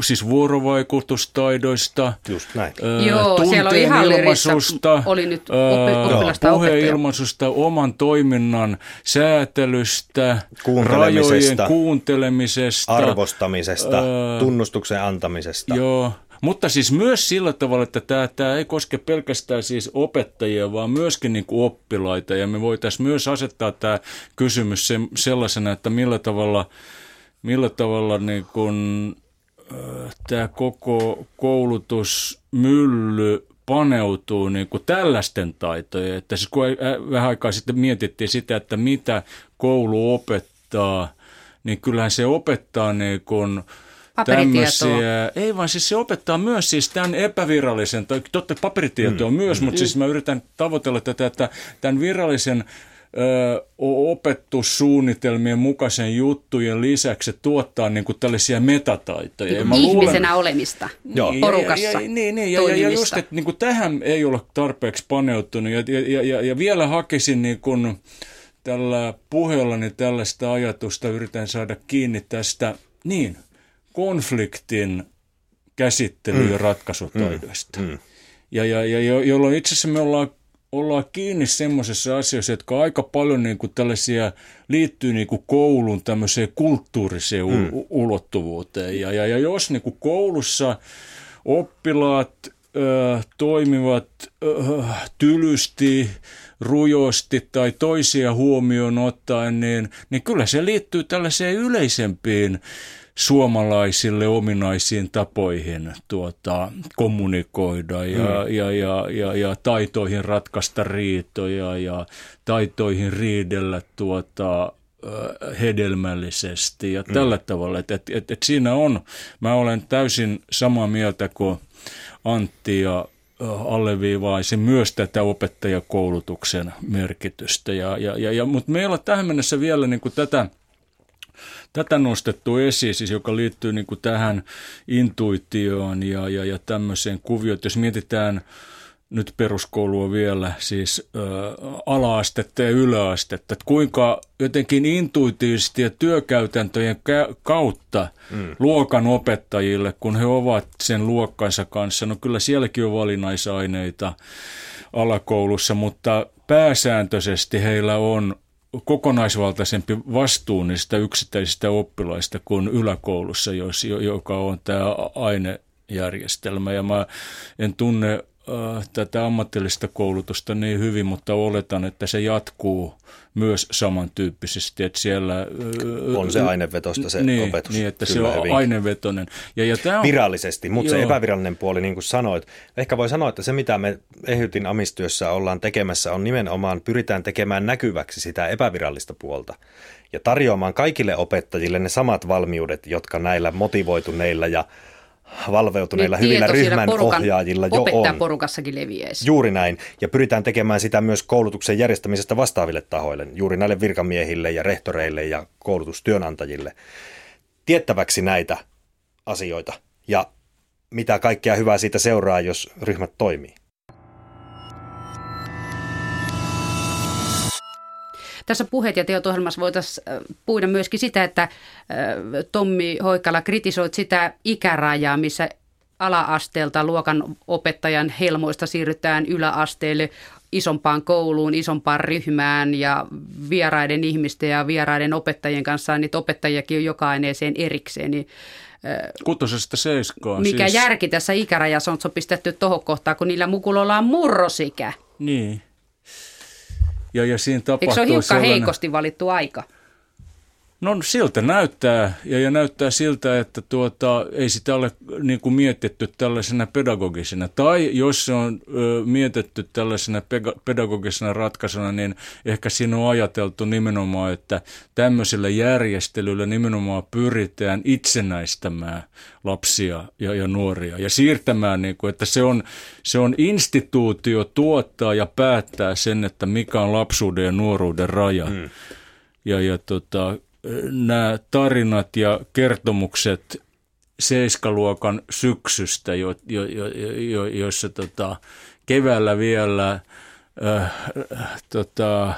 siis vuorovaikutustaidoista. Just näin. Ää, Joo, siellä on ihan ilmaisusta, oli nyt puheilmaisusta, oman toiminnan säätelystä, rajojen kuuntelemisesta. Arvostamisesta, ää, tunnustuksen antamisesta. Joo, mutta siis myös sillä tavalla, että tämä, tämä ei koske pelkästään siis opettajia, vaan myöskin niin kuin oppilaita. Ja me voitaisiin myös asettaa tämä kysymys se, sellaisena, että millä tavalla, millä tavalla niin kuin, äh, tämä koko koulutusmylly paneutuu niin kuin tällaisten taitojen. Että siis kun vähän aikaa sitten mietittiin sitä, että mitä koulu opettaa, niin kyllähän se opettaa niin kuin – tämmöisiä. Ei vaan siis se opettaa myös siis tämän epävirallisen, tai totta paperitietoa mm. myös, mutta siis mä yritän tavoitella tätä, että tämän virallisen ö, opetussuunnitelmien mukaisen juttujen lisäksi tuottaa niin kuin tällaisia metataitoja. Niin ihmisenä luulen, olemista Joo. porukassa ja, ja, niin, niin, ja, ja just, että niin kuin tähän ei ole tarpeeksi paneutunut ja, ja, ja, ja vielä hakisin niin kuin, tällä puheellani tällaista ajatusta, yritän saada kiinni tästä, niin, konfliktin käsittely- mm. ja ratkaisutaidoista. Mm. Mm. Ja, ja, ja jolloin itse asiassa me ollaan ollaan kiinni semmoisessa asioissa, jotka aika paljon niin kuin tällaisia liittyy niin kuin koulun tämmöiseen kulttuuriseen mm. ulottuvuuteen. Ja, ja, ja jos niin kuin koulussa oppilaat ö, toimivat ö, tylysti, rujosti tai toisia huomioon ottaen, niin, niin kyllä se liittyy tällaiseen yleisempiin suomalaisille ominaisiin tapoihin tuota, kommunikoida ja, mm. ja, ja, ja, ja taitoihin ratkaista riitoja ja taitoihin riidellä tuota, hedelmällisesti ja mm. tällä tavalla. Että et, et, et siinä on, mä olen täysin samaa mieltä kuin Antti ja alleviivaisin myös tätä opettajakoulutuksen merkitystä. Ja, ja, ja, ja, mutta meillä on tähän mennessä vielä niin kuin tätä – tätä nostettu esiin, siis joka liittyy niin kuin tähän intuitioon ja, ja, ja tämmöiseen kuvioon. Jos mietitään nyt peruskoulua vielä, siis ä, ala-astetta ja yläastetta, että kuinka jotenkin intuitiivisesti ja työkäytäntöjen kautta mm. luokan opettajille, kun he ovat sen luokkansa kanssa, no kyllä sielläkin on valinnaisaineita alakoulussa, mutta pääsääntöisesti heillä on kokonaisvaltaisempi vastuu niistä yksittäisistä oppilaista kuin yläkoulussa, joka on tämä ainejärjestelmä. Ja mä en tunne äh, tätä ammatillista koulutusta niin hyvin, mutta oletan, että se jatkuu myös samantyyppisesti, että siellä... On se ainevetosta se niin, opetus. Niin, että se on hyvinkin. ainevetoinen. Ja, ja tämä on, Virallisesti, mutta joo. se epävirallinen puoli, niin kuin sanoit, ehkä voi sanoa, että se mitä me Ehytin amistyössä ollaan tekemässä on nimenomaan, pyritään tekemään näkyväksi sitä epävirallista puolta ja tarjoamaan kaikille opettajille ne samat valmiudet, jotka näillä motivoituneilla ja valveutuneilla niin, hyvillä ryhmän ohjaajilla jo on. porukassakin leviäisi. Juuri näin. Ja pyritään tekemään sitä myös koulutuksen järjestämisestä vastaaville tahoille, juuri näille virkamiehille ja rehtoreille ja koulutustyönantajille. Tiettäväksi näitä asioita ja mitä kaikkea hyvää siitä seuraa, jos ryhmät toimii. Tässä puheet ja teot ohjelmassa voitaisiin puhuda myöskin sitä, että Tommi Hoikala kritisoit sitä ikärajaa, missä ala-asteelta luokan opettajan helmoista siirrytään yläasteelle isompaan kouluun, isompaan ryhmään ja vieraiden ihmisten ja vieraiden opettajien kanssa, niitä opettajiakin on joka aineeseen erikseen. Niin, Kutosesta seiskaan. Mikä siis... järki tässä ikärajassa on, on pistetty tuohon kohtaan, kun niillä mukuloilla on murrosikä. Niin. Ja, ja siinä Eikö se ole hiukan sellainen... heikosti valittu aika? No siltä näyttää ja, ja näyttää siltä, että tuota, ei sitä ole niin kuin mietitty tällaisena pedagogisena. Tai jos se on ö, mietitty tällaisena pedagogisena ratkaisuna, niin ehkä siinä on ajateltu nimenomaan, että tämmöisellä järjestelyllä nimenomaan pyritään itsenäistämään lapsia ja, ja nuoria ja siirtämään, niin kuin, että se on, se on instituutio tuottaa ja päättää sen, että mikä on lapsuuden ja nuoruuden raja. Mm. Ja, ja tota, nämä tarinat ja kertomukset seiskaluokan syksystä, jo, jo, jo, jo, joissa tota, keväällä vielä äh, tota,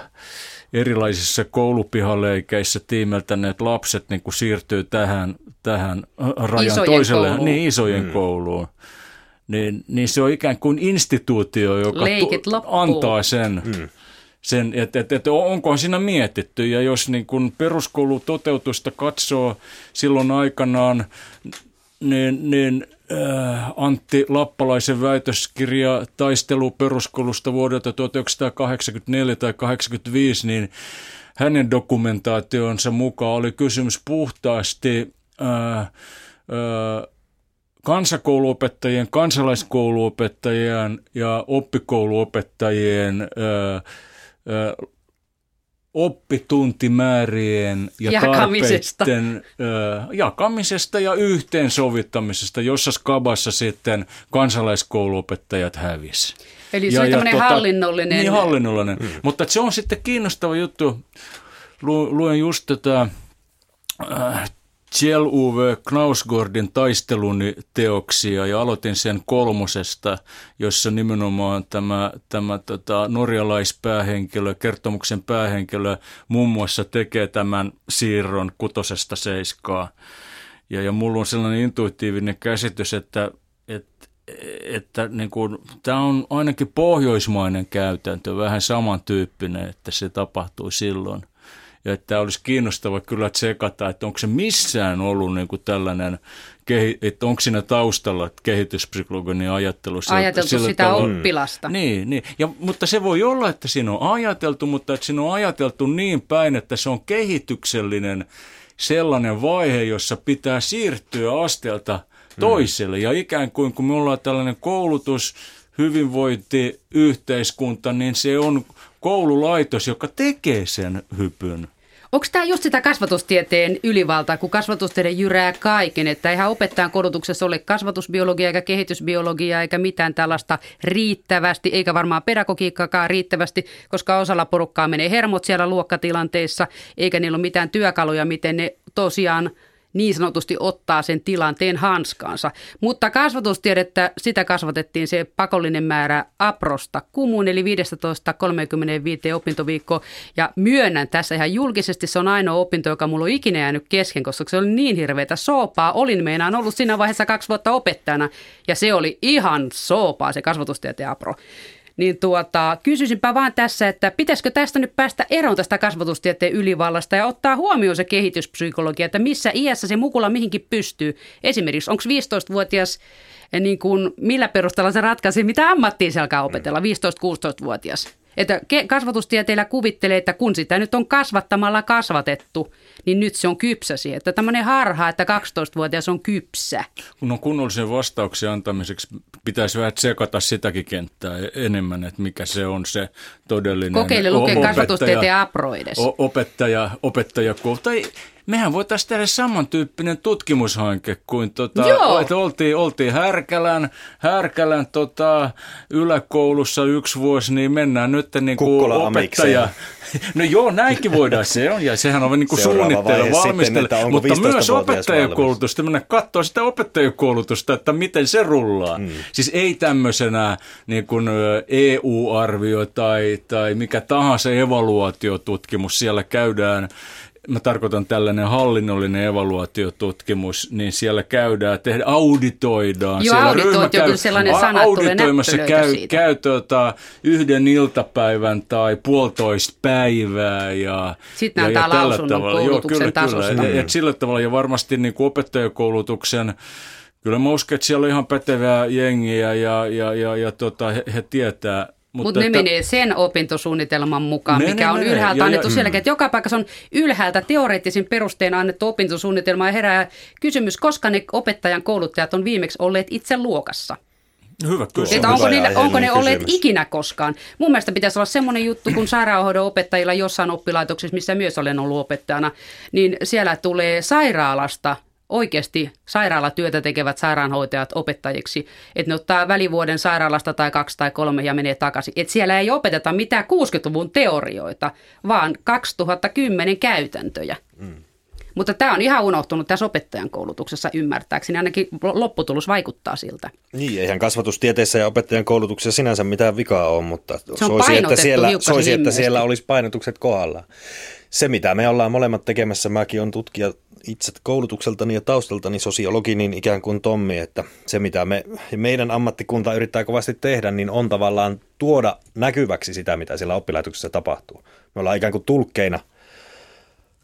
erilaisissa koulupihaleikkeissä tiimeltäneet lapset niin kuin siirtyy tähän, tähän rajan isojen toiselle, kouluun. niin isojen mm. kouluun. Niin, niin se on ikään kuin instituutio, joka tu- antaa sen. Mm sen, että, että, että onko siinä mietitty. Ja jos niin kun peruskoulutoteutusta katsoo silloin aikanaan, niin, niin äh, Antti Lappalaisen väitöskirja taistelu peruskoulusta vuodelta 1984 tai 1985, niin hänen dokumentaationsa mukaan oli kysymys puhtaasti äh, äh, kansakouluopettajien, kansalaiskouluopettajien ja oppikouluopettajien äh, oppituntimäärien ja jakamisesta. tarpeiden ö, jakamisesta ja yhteensovittamisesta, jossa skabassa sitten kansalaiskouluopettajat hävisi. Eli se on tämmöinen tuota, hallinnollinen. Niin, hallinnollinen. Mm. Mutta se on sitten kiinnostava juttu. Luen just tätä äh, Kjell Uwe Knausgårdin taistelun teoksia ja aloitin sen kolmosesta, jossa nimenomaan tämä, tämä tota, norjalaispäähenkilö, kertomuksen päähenkilö muun muassa tekee tämän siirron kutosesta seiskaa. Ja, ja mulla on sellainen intuitiivinen käsitys, että, että että niin kuin, tämä on ainakin pohjoismainen käytäntö, vähän samantyyppinen, että se tapahtui silloin. Ja että olisi kiinnostava kyllä tsekata, että onko se missään ollut niin kuin tällainen, että onko siinä taustalla kehityspsykologinen ajattelu. Ajateltu sillä sitä tavalla, oppilasta. Niin, niin. Ja, mutta se voi olla, että siinä on ajateltu, mutta että siinä on ajateltu niin päin, että se on kehityksellinen sellainen vaihe, jossa pitää siirtyä asteelta toiselle. Mm. Ja ikään kuin kun me ollaan tällainen koulutus, hyvinvointi, yhteiskunta, niin se on koululaitos, joka tekee sen hypyn. Onko tämä just sitä kasvatustieteen ylivaltaa, kun kasvatustiede jyrää kaiken, että eihän opettajan koulutuksessa ole kasvatusbiologia eikä kehitysbiologia eikä mitään tällaista riittävästi, eikä varmaan pedagogiikkaakaan riittävästi, koska osalla porukkaa menee hermot siellä luokkatilanteissa, eikä niillä ole mitään työkaluja, miten ne tosiaan niin sanotusti ottaa sen tilanteen hanskaansa. Mutta kasvatustiedettä, sitä kasvatettiin se pakollinen määrä aprosta kumuun, eli 15-35 opintoviikkoa. Ja myönnän tässä ihan julkisesti, se on ainoa opinto, joka mulla on ikinä jäänyt kesken, koska se oli niin hirveätä soopaa. Olin meinaan ollut siinä vaiheessa kaksi vuotta opettajana, ja se oli ihan soopaa se kasvatustieteen apro niin tuota, kysyisinpä vaan tässä, että pitäisikö tästä nyt päästä eroon tästä kasvatustieteen ylivallasta ja ottaa huomioon se kehityspsykologia, että missä iässä se mukula mihinkin pystyy. Esimerkiksi onko 15-vuotias niin kuin, millä perusteella se ratkaisi, mitä ammattiin se alkaa opetella, 15-16-vuotias. Että kasvatustieteillä kuvittelee, että kun sitä nyt on kasvattamalla kasvatettu, niin nyt se on kypsäsi. Että tämmöinen harha, että 12-vuotias on kypsä. Kun on kunnollisen vastauksen antamiseksi, pitäisi vähän tsekata sitäkin kenttää enemmän, että mikä se on se todellinen Kokeile lukea kasvatustieteen aproides. Opettaja, opettaja, tai mehän voitaisiin tehdä samantyyppinen tutkimushanke kuin tota, että oltiin, oltiin Härkälän, Härkälän tota, yläkoulussa yksi vuosi, niin mennään nyt niin kuin opettaja. No joo, näinkin voidaan, se on, ja sehän on niin kuin suunnitteilla, valmistella, mutta myös opettajakoulutus, tämmöinen katsoo sitä opettajakoulutusta, että miten se rullaa. Mm. Siis ei tämmöisenä niin kuin EU-arvio tai, tai mikä tahansa evaluaatiotutkimus siellä käydään mä tarkoitan tällainen hallinnollinen evaluaatiotutkimus, niin siellä käydään, tehdä, auditoidaan. Joo, siellä auditointi on sellainen sana, auditoimassa käy, käy tuota, yhden iltapäivän tai puolitoista päivää. Ja, Sitten ja, ja lausunnon tavalla. Joo, kyllä, tasosta. Kyllä. Ja, ja sillä tavalla, ja varmasti niin kuin opettajakoulutuksen Kyllä mä uskon, että siellä on ihan pätevää jengiä ja, ja, ja, ja tota, he, he tietää, mutta Mut ne menee sen opintosuunnitelman mukaan, ne, mikä ne, on ne, ylhäältä ja, annettu ja, sielläkin, että joka paikassa on ylhäältä teoreettisin perustein annettu opintosuunnitelma ja herää kysymys, koska ne opettajan kouluttajat on viimeksi olleet itse luokassa. Hyvä kysymys. Että onko, niillä, onko ne olleet kysymys. ikinä koskaan? Mun mielestä pitäisi olla semmoinen juttu, kun sairaanhoidon opettajilla jossain oppilaitoksessa, missä myös olen ollut opettajana, niin siellä tulee sairaalasta – oikeasti sairaalatyötä tekevät sairaanhoitajat opettajiksi, että ne ottaa välivuoden sairaalasta tai kaksi tai kolme ja menee takaisin. Että siellä ei opeteta mitään 60-luvun teorioita, vaan 2010 käytäntöjä. Mm. Mutta tämä on ihan unohtunut tässä opettajan koulutuksessa ymmärtääkseni, ainakin lopputulos vaikuttaa siltä. Niin, eihän kasvatustieteessä ja opettajan koulutuksessa sinänsä mitään vikaa ole, mutta se on soisi, että siellä, soisi, että siellä olisi painotukset kohdallaan. Se, mitä me ollaan molemmat tekemässä, mäkin on tutkija itse koulutukseltani ja taustaltani sosiologi, niin ikään kuin Tommi, että se mitä me, meidän ammattikunta yrittää kovasti tehdä, niin on tavallaan tuoda näkyväksi sitä, mitä siellä oppilaitoksessa tapahtuu. Me ollaan ikään kuin tulkkeina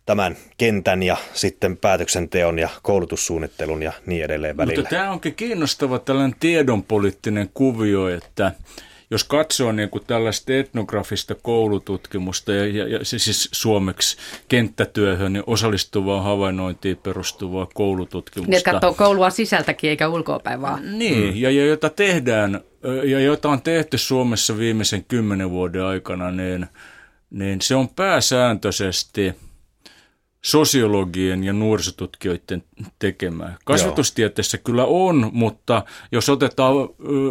tämän kentän ja sitten päätöksenteon ja koulutussuunnittelun ja niin edelleen välillä. Mutta tämä onkin kiinnostava tällainen tiedonpoliittinen kuvio, että jos katsoo niin kuin tällaista etnografista koulututkimusta ja, ja, ja siis suomeksi kenttätyöhön niin osallistuvaa havainnointiin perustuvaa koulututkimusta. Niin, katsoo koulua sisältäkin eikä ulkoapäin vaan. Niin, mm. ja, ja jota tehdään ja jota on tehty Suomessa viimeisen kymmenen vuoden aikana, niin, niin se on pääsääntöisesti – sosiologien ja nuorisotutkijoiden tekemää. Kasvatustieteessä Joo. kyllä on, mutta jos otetaan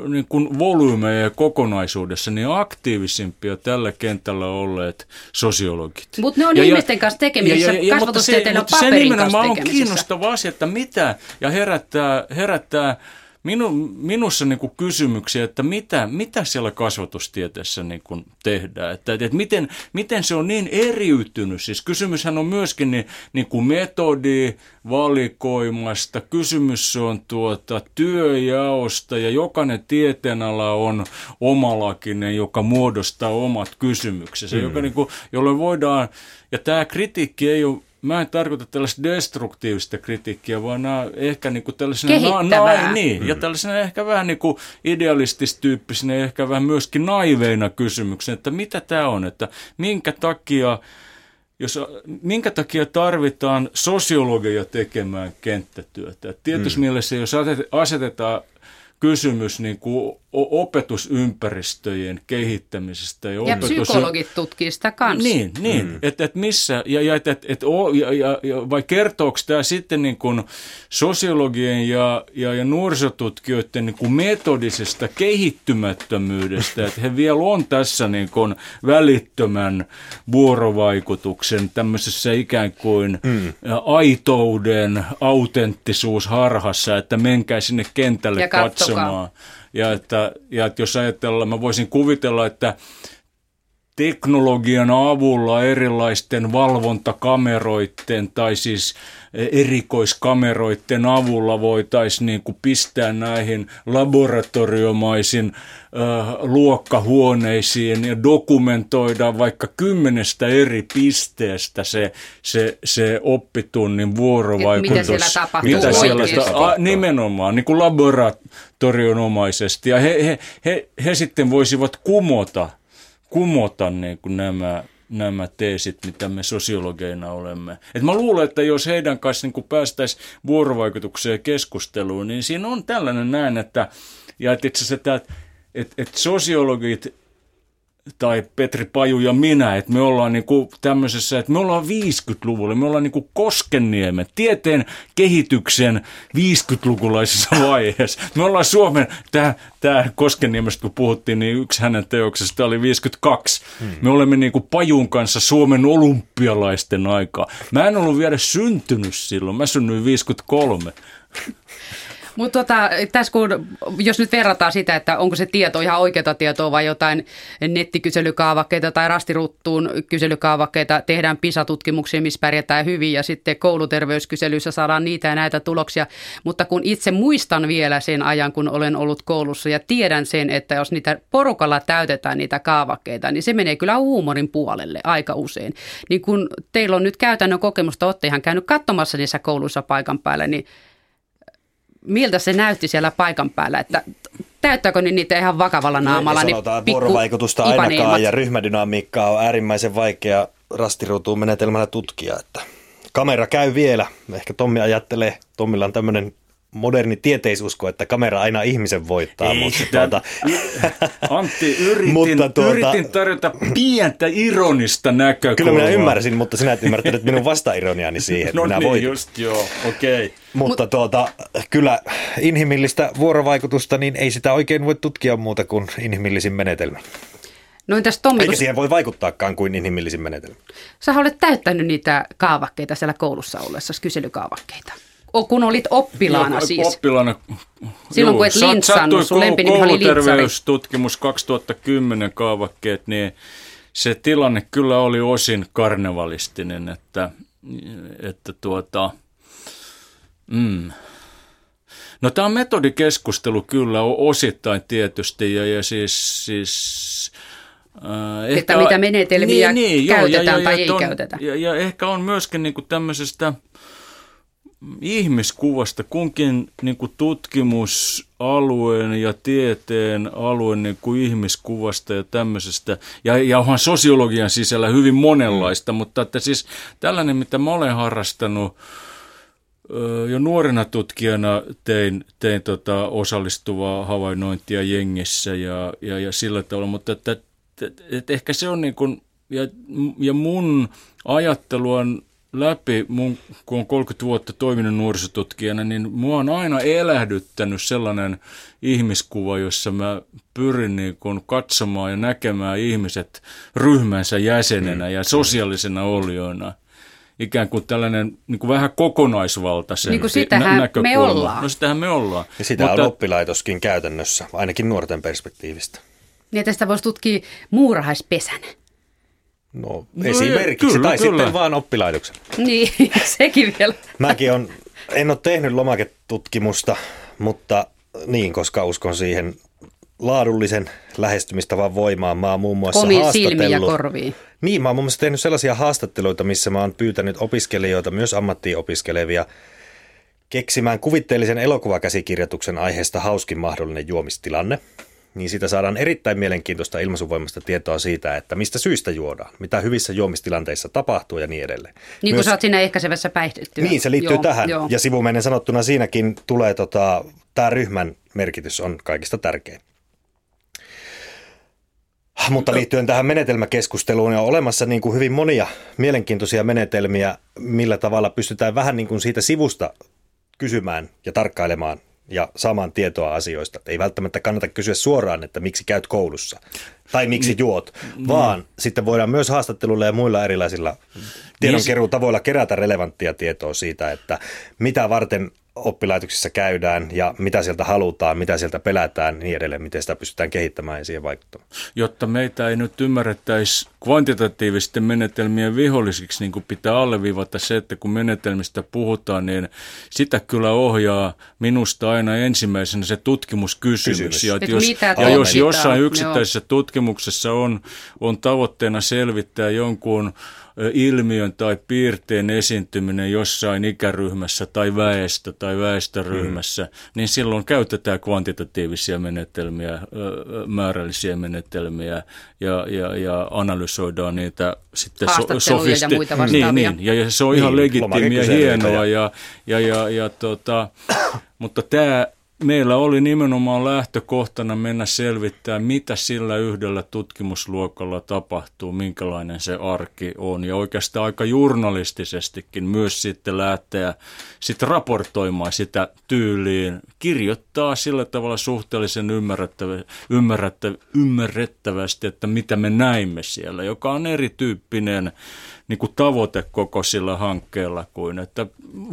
niin kuin volyymeja kokonaisuudessa, niin aktiivisimpia tällä kentällä olleet sosiologit. Mutta ne on ja, ihmisten kanssa tekemisissä, ja, ja, ja, kasvatustieteellä on paperin se nimenomaan on kiinnostava asia, että mitä, ja herättää, herättää minu, minussa niin kuin kysymyksiä, että mitä, mitä siellä kasvatustieteessä niin kuin tehdään, että, että miten, miten se on niin eriytynyt. Siis kysymyshän on myöskin niin, niin kuin metodi valikoimasta, kysymys on tuota työjaosta ja jokainen tieteenala on omalakinen, joka muodostaa omat kysymyksensä, mm. joka niin kuin, jolloin voidaan, ja tämä kritiikki ei ole mä en tarkoita tällaista destruktiivista kritiikkiä, vaan nämä ehkä niin kuin tällaisena... Kehittävää. Na, niin, mm. ja tällaisena ehkä vähän niin kuin idealististyyppisenä ja ehkä vähän myöskin naiveina kysymyksenä, että mitä tämä on, että minkä takia jos, minkä takia tarvitaan sosiologia tekemään kenttätyötä. Et tietysti mm. mielessä, jos asetetaan kysymys niin kuin opetusympäristöjen kehittämisestä. Ja, ja opetus... psykologit tutkii sitä kanssa. Niin, niin mm. että et missä, ja, ja, et, et, et, ja, ja, ja, vai kertooko tämä sitten niin kuin sosiologien ja, ja, ja nuorisotutkijoiden niin kuin metodisesta kehittymättömyydestä, että he vielä on tässä niin kuin välittömän vuorovaikutuksen tämmöisessä ikään kuin mm. aitouden autenttisuusharhassa, että menkää sinne kentälle ja katsomaan. Ja että, ja että jos ajatellaan, mä voisin kuvitella, että teknologian avulla erilaisten valvontakameroiden tai siis erikoiskameroiden avulla voitaisiin niin kuin pistää näihin laboratoriomaisin äh, luokkahuoneisiin ja dokumentoida vaikka kymmenestä eri pisteestä se, se, se oppitunnin vuorovaikutus. Mitä siellä tapahtuu Mitä siellä ta- a, nimenomaan, niin kuin laboratorionomaisesti. Ja he, he, he, he sitten voisivat kumota kumota niin kuin nämä, nämä teesit, mitä me sosiologeina olemme. Et mä luulen, että jos heidän kanssa niin päästäisiin vuorovaikutukseen ja keskusteluun, niin siinä on tällainen näin, että, ja että itse asiassa, että, että, että sosiologit tai Petri Paju ja minä, että me ollaan niin kuin tämmöisessä, että me ollaan 50-luvulla, me ollaan niin kuin Koskenniemen, tieteen kehityksen 50-lukulaisessa vaiheessa. Me ollaan Suomen, tämä, tämä Koskenniemestä kun puhuttiin, niin yksi hänen teoksesta oli 52. Hmm. Me olemme niin kuin Pajun kanssa Suomen olympialaisten aikaa. Mä en ollut vielä syntynyt silloin, mä synnyin 53. Mutta tota, tässä kun, jos nyt verrataan sitä, että onko se tieto ihan oikeata tietoa vai jotain nettikyselykaavakkeita tai rastiruttuun kyselykaavakkeita, tehdään PISA-tutkimuksia, missä pärjätään hyvin ja sitten kouluterveyskyselyissä saadaan niitä ja näitä tuloksia. Mutta kun itse muistan vielä sen ajan, kun olen ollut koulussa ja tiedän sen, että jos niitä porukalla täytetään niitä kaavakkeita, niin se menee kyllä huumorin puolelle aika usein. Niin kun teillä on nyt käytännön kokemusta, olette ihan käynyt katsomassa niissä kouluissa paikan päällä, niin miltä se näytti siellä paikan päällä, että täyttääkö niin niitä ihan vakavalla naamalla? Niin sanotaan, niin vuorovaikutusta ainakaan ja ryhmädynamiikkaa on äärimmäisen vaikea rastiruutuun menetelmällä tutkia, että kamera käy vielä. Ehkä Tommi ajattelee, Tommilla on tämmöinen moderni tieteisusko, että kamera aina ihmisen voittaa. Ei mutta tuota... Antti, yritin, mutta tuota... yritin tarjota pientä ironista näkökulmaa. Kyllä minä ymmärsin, mutta sinä et ymmärtänyt minun vastaironiani siihen, no minä niin, voitin. just joo, okei. Okay. Mutta Mut... tuota, kyllä inhimillistä vuorovaikutusta, niin ei sitä oikein voi tutkia muuta kuin inhimillisin menetelmin. No entäs Tommi? Eikä siihen voi vaikuttaakaan kuin inhimillisin menetelmin. Sä olet täyttänyt niitä kaavakkeita siellä koulussa ollessa, kyselykaavakkeita kun olit oppilaana Joo, siis. Oppilaana. Silloin kun et lintsannut, sun lempinimi oli Kouluterveystutkimus 2010 kaavakkeet, niin se tilanne kyllä oli osin karnevalistinen, että, että tuota, mm. No tämä on metodikeskustelu kyllä osittain tietysti ja, ja siis, siis äh, että ehkä, mitä menetelmiä niin, niin, käytetään joo, ja, tai ja, ei on, käytetä. Ja, ja ehkä on myöskin niin kuin tämmöisestä ihmiskuvasta, kunkin niin kuin tutkimusalueen ja tieteen alueen niin kuin ihmiskuvasta ja tämmöisestä, ja, ja onhan sosiologian sisällä hyvin monenlaista, mm. mutta että siis tällainen, mitä mä olen harrastanut, jo nuorena tutkijana tein, tein tota osallistuvaa havainnointia jengissä ja, ja, ja sillä tavalla, mutta että, että, että ehkä se on niin kuin, ja, ja mun ajattelu on läpi, mun, kun on 30 vuotta toiminut nuorisotutkijana, niin mua on aina elähdyttänyt sellainen ihmiskuva, jossa mä pyrin niin kun katsomaan ja näkemään ihmiset ryhmänsä jäsenenä mm. ja sosiaalisena olioina. ikään kuin tällainen niin kuin vähän kokonaisvaltaisen niin kuin sitähän näkökulma. me ollaan. No sitähän me ollaan. Ja sitä Mutta, on oppilaitoskin käytännössä, ainakin nuorten perspektiivistä. Niin tästä voisi tutkia muurahaispesänä. No, no esimerkiksi, kyllä, tai kyllä. sitten vaan oppilaitoksen. Niin, sekin vielä. Mäkin on, en ole tehnyt lomaketutkimusta, mutta niin, koska uskon siihen laadullisen lähestymistavan voimaan. Mä oon muun muassa Omiin silmiin ja korviin. Niin, mä oon muun muassa tehnyt sellaisia haastatteluita, missä mä oon pyytänyt opiskelijoita, myös ammattiin opiskelevia, keksimään kuvitteellisen elokuvakäsikirjoituksen aiheesta hauskin mahdollinen juomistilanne. Niin siitä saadaan erittäin mielenkiintoista ilmaisuvoimasta tietoa siitä, että mistä syystä juodaan, mitä hyvissä juomistilanteissa tapahtuu ja niin edelleen. Niin kuin Myös, sä oot siinä ehkäisevässä päihdetyö. Niin, se liittyy joo, tähän. Joo. Ja sivumennen sanottuna siinäkin tulee, tota, tämä ryhmän merkitys on kaikista tärkein. Mutta liittyen tähän menetelmäkeskusteluun on olemassa niin kuin hyvin monia mielenkiintoisia menetelmiä, millä tavalla pystytään vähän niin kuin siitä sivusta kysymään ja tarkkailemaan ja saamaan tietoa asioista. Ei välttämättä kannata kysyä suoraan, että miksi käyt koulussa tai miksi niin. juot, vaan mm. sitten voidaan myös haastattelulla ja muilla erilaisilla tiedonkeruutavoilla kerätä relevanttia tietoa siitä, että mitä varten oppilaitoksissa käydään ja mitä sieltä halutaan, mitä sieltä pelätään niin edelleen, miten sitä pystytään kehittämään ja siihen vaikuttamaan. Jotta meitä ei nyt ymmärrettäisi kvantitatiivisten menetelmien vihollisiksi, niin kuin pitää alleviivata se, että kun menetelmistä puhutaan, niin sitä kyllä ohjaa minusta aina ensimmäisenä se tutkimuskysymys. Kysymys. Ja, jos, ja jos jossain yksittäisessä Joo. tutkimuksessa on, on tavoitteena selvittää jonkun ilmiön tai piirteen esiintyminen jossain ikäryhmässä tai väestö tai väestöryhmässä, mm. niin silloin käytetään kvantitatiivisia menetelmiä, määrällisiä menetelmiä ja, ja, ja analysoidaan niitä sitten so, sofisti- ja muita vastaavia. Niin, niin, ja se on ihan niin, legitiimiä ja hienoa, ja, ja, ja, ja, tota, mutta tämä meillä oli nimenomaan lähtökohtana mennä selvittää, mitä sillä yhdellä tutkimusluokalla tapahtuu, minkälainen se arki on. Ja oikeastaan aika journalistisestikin myös sitten lähteä sitten raportoimaan sitä tyyliin, kirjoittaa sillä tavalla suhteellisen ymmärrettävä, ymmärrettävä, ymmärrettävästi, että mitä me näimme siellä, joka on erityyppinen niin kuin tavoite koko sillä hankkeella kuin, että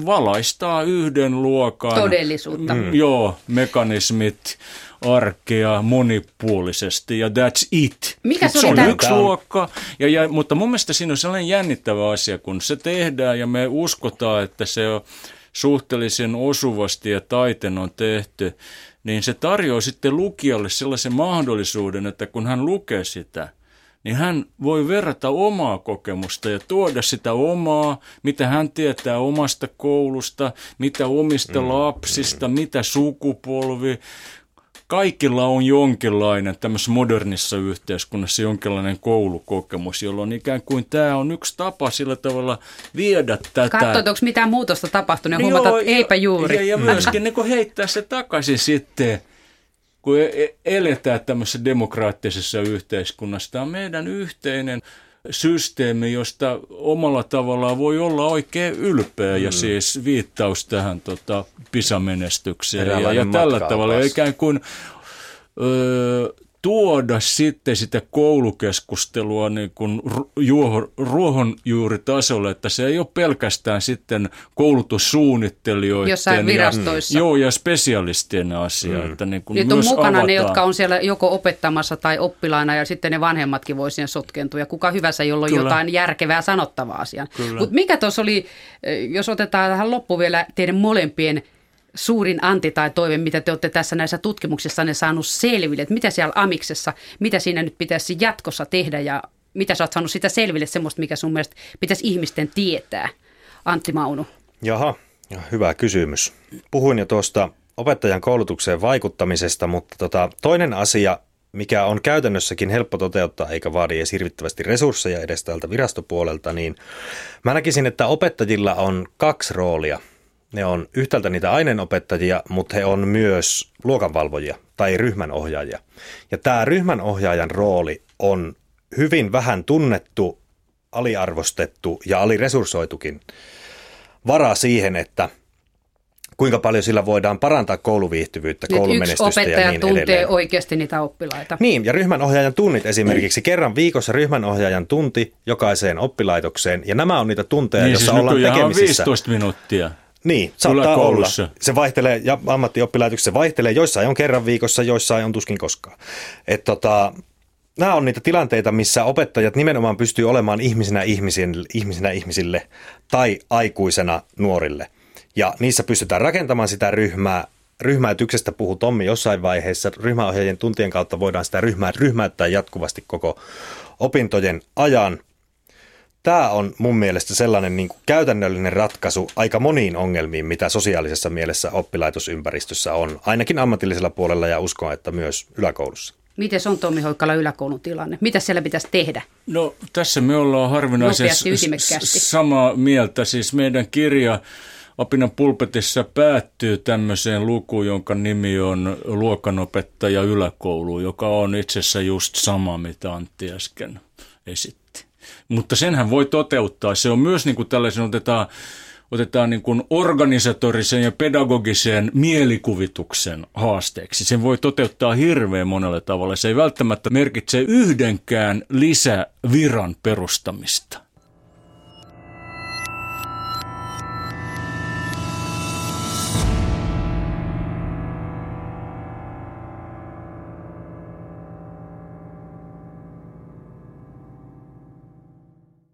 valaistaa yhden luokan todellisuutta. Mm, joo, mekanismit, arkea monipuolisesti ja that's it. Mikä se, se on tämän? yksi luokka, ja, ja, mutta mun mielestä siinä on sellainen jännittävä asia, kun se tehdään ja me uskotaan, että se on suhteellisen osuvasti ja taiten on tehty, niin se tarjoaa sitten lukijalle sellaisen mahdollisuuden, että kun hän lukee sitä – niin hän voi verrata omaa kokemusta ja tuoda sitä omaa, mitä hän tietää omasta koulusta, mitä omista mm, lapsista, mm. mitä sukupolvi. Kaikilla on jonkinlainen tämmöisessä modernissa yhteiskunnassa jonkinlainen koulukokemus, jolloin ikään kuin tämä on yksi tapa sillä tavalla viedä tätä. Katsoit, onko mitään muutosta tapahtunut ja huomata, että eipä juuri. Ja, ja myöskin niin heittää se takaisin sitten kun e-, e-, eletään tämmöisessä demokraattisessa yhteiskunnassa. Tämä on meidän yhteinen systeemi, josta omalla tavallaan voi olla oikein ylpeä mm. ja siis viittaus tähän tota, PISA-menestykseen. Ja, ja tällä tavalla ikään kuin öö, tuoda sitten sitä koulukeskustelua niin kuin ruohonjuuritasolle, että se ei ole pelkästään sitten koulutussuunnittelijoiden Jossain virastoissa. Ja, joo, ja spesialistien asia. Mm. Että niin kuin Nyt on mukana avataan. ne, jotka on siellä joko opettamassa tai oppilaina ja sitten ne vanhemmatkin voi siihen sotkentua ja kuka hyvässä, jolla on Kyllä. jotain järkevää sanottavaa asiaan. Mutta mikä tuossa oli, eh, jos otetaan tähän loppu vielä teidän molempien suurin anti tai toive, mitä te olette tässä näissä tutkimuksissa ne saanut selville, että mitä siellä amiksessa, mitä siinä nyt pitäisi jatkossa tehdä ja mitä sä oot saanut sitä selville, semmoista, mikä sun mielestä pitäisi ihmisten tietää, Antti Maunu? Jaha, hyvä kysymys. Puhuin jo tuosta opettajan koulutukseen vaikuttamisesta, mutta tota, toinen asia, mikä on käytännössäkin helppo toteuttaa eikä vaadi edes hirvittävästi resursseja edes täältä virastopuolelta, niin mä näkisin, että opettajilla on kaksi roolia – ne on yhtäältä niitä aineenopettajia, mutta he on myös luokanvalvojia tai ryhmänohjaajia. Ja tämä ryhmänohjaajan rooli on hyvin vähän tunnettu, aliarvostettu ja aliresurssoitukin vara siihen, että kuinka paljon sillä voidaan parantaa kouluviihtyvyyttä, Nyt koulun yksi menestystä opettaja ja niin tuntee edelleen. oikeasti niitä oppilaita. Niin, ja ryhmänohjaajan tunnit esimerkiksi. Kerran viikossa ryhmänohjaajan tunti jokaiseen oppilaitokseen. Ja nämä on niitä tunteja, Niin, joissa siis ollaan nykyään on tekemisissä. 15 minuuttia. Niin, saattaa olla. Se vaihtelee, ja ammattioppilaitoksessa se vaihtelee. Joissain on kerran viikossa, joissain on tuskin koskaan. Et tota, nämä on niitä tilanteita, missä opettajat nimenomaan pystyy olemaan ihmisenä ihmisille, ihmisenä ihmisille tai aikuisena nuorille. Ja niissä pystytään rakentamaan sitä ryhmää. Ryhmäytyksestä puhuu Tommi jossain vaiheessa. Ryhmäohjaajien tuntien kautta voidaan sitä ryhmää ryhmäyttää jatkuvasti koko opintojen ajan. Tämä on mun mielestä sellainen niin kuin käytännöllinen ratkaisu aika moniin ongelmiin, mitä sosiaalisessa mielessä oppilaitosympäristössä on, ainakin ammatillisella puolella ja uskon, että myös yläkoulussa. Miten se on Tommi Hoikkala yläkoulun tilanne? Mitä siellä pitäisi tehdä? No tässä me ollaan ytimekkäästi. s- samaa mieltä. Siis meidän kirja Opinan pulpetissa päättyy tämmöiseen lukuun, jonka nimi on Luokanopettaja yläkoulu, joka on itse asiassa just sama, mitä Antti äsken esitti. Mutta senhän voi toteuttaa. Se on myös niin kuin tällaisen otetaan, otetaan niin kuin organisatorisen ja pedagogisen mielikuvituksen haasteeksi. Sen voi toteuttaa hirveän monella tavalla. Se ei välttämättä merkitse yhdenkään lisäviran perustamista.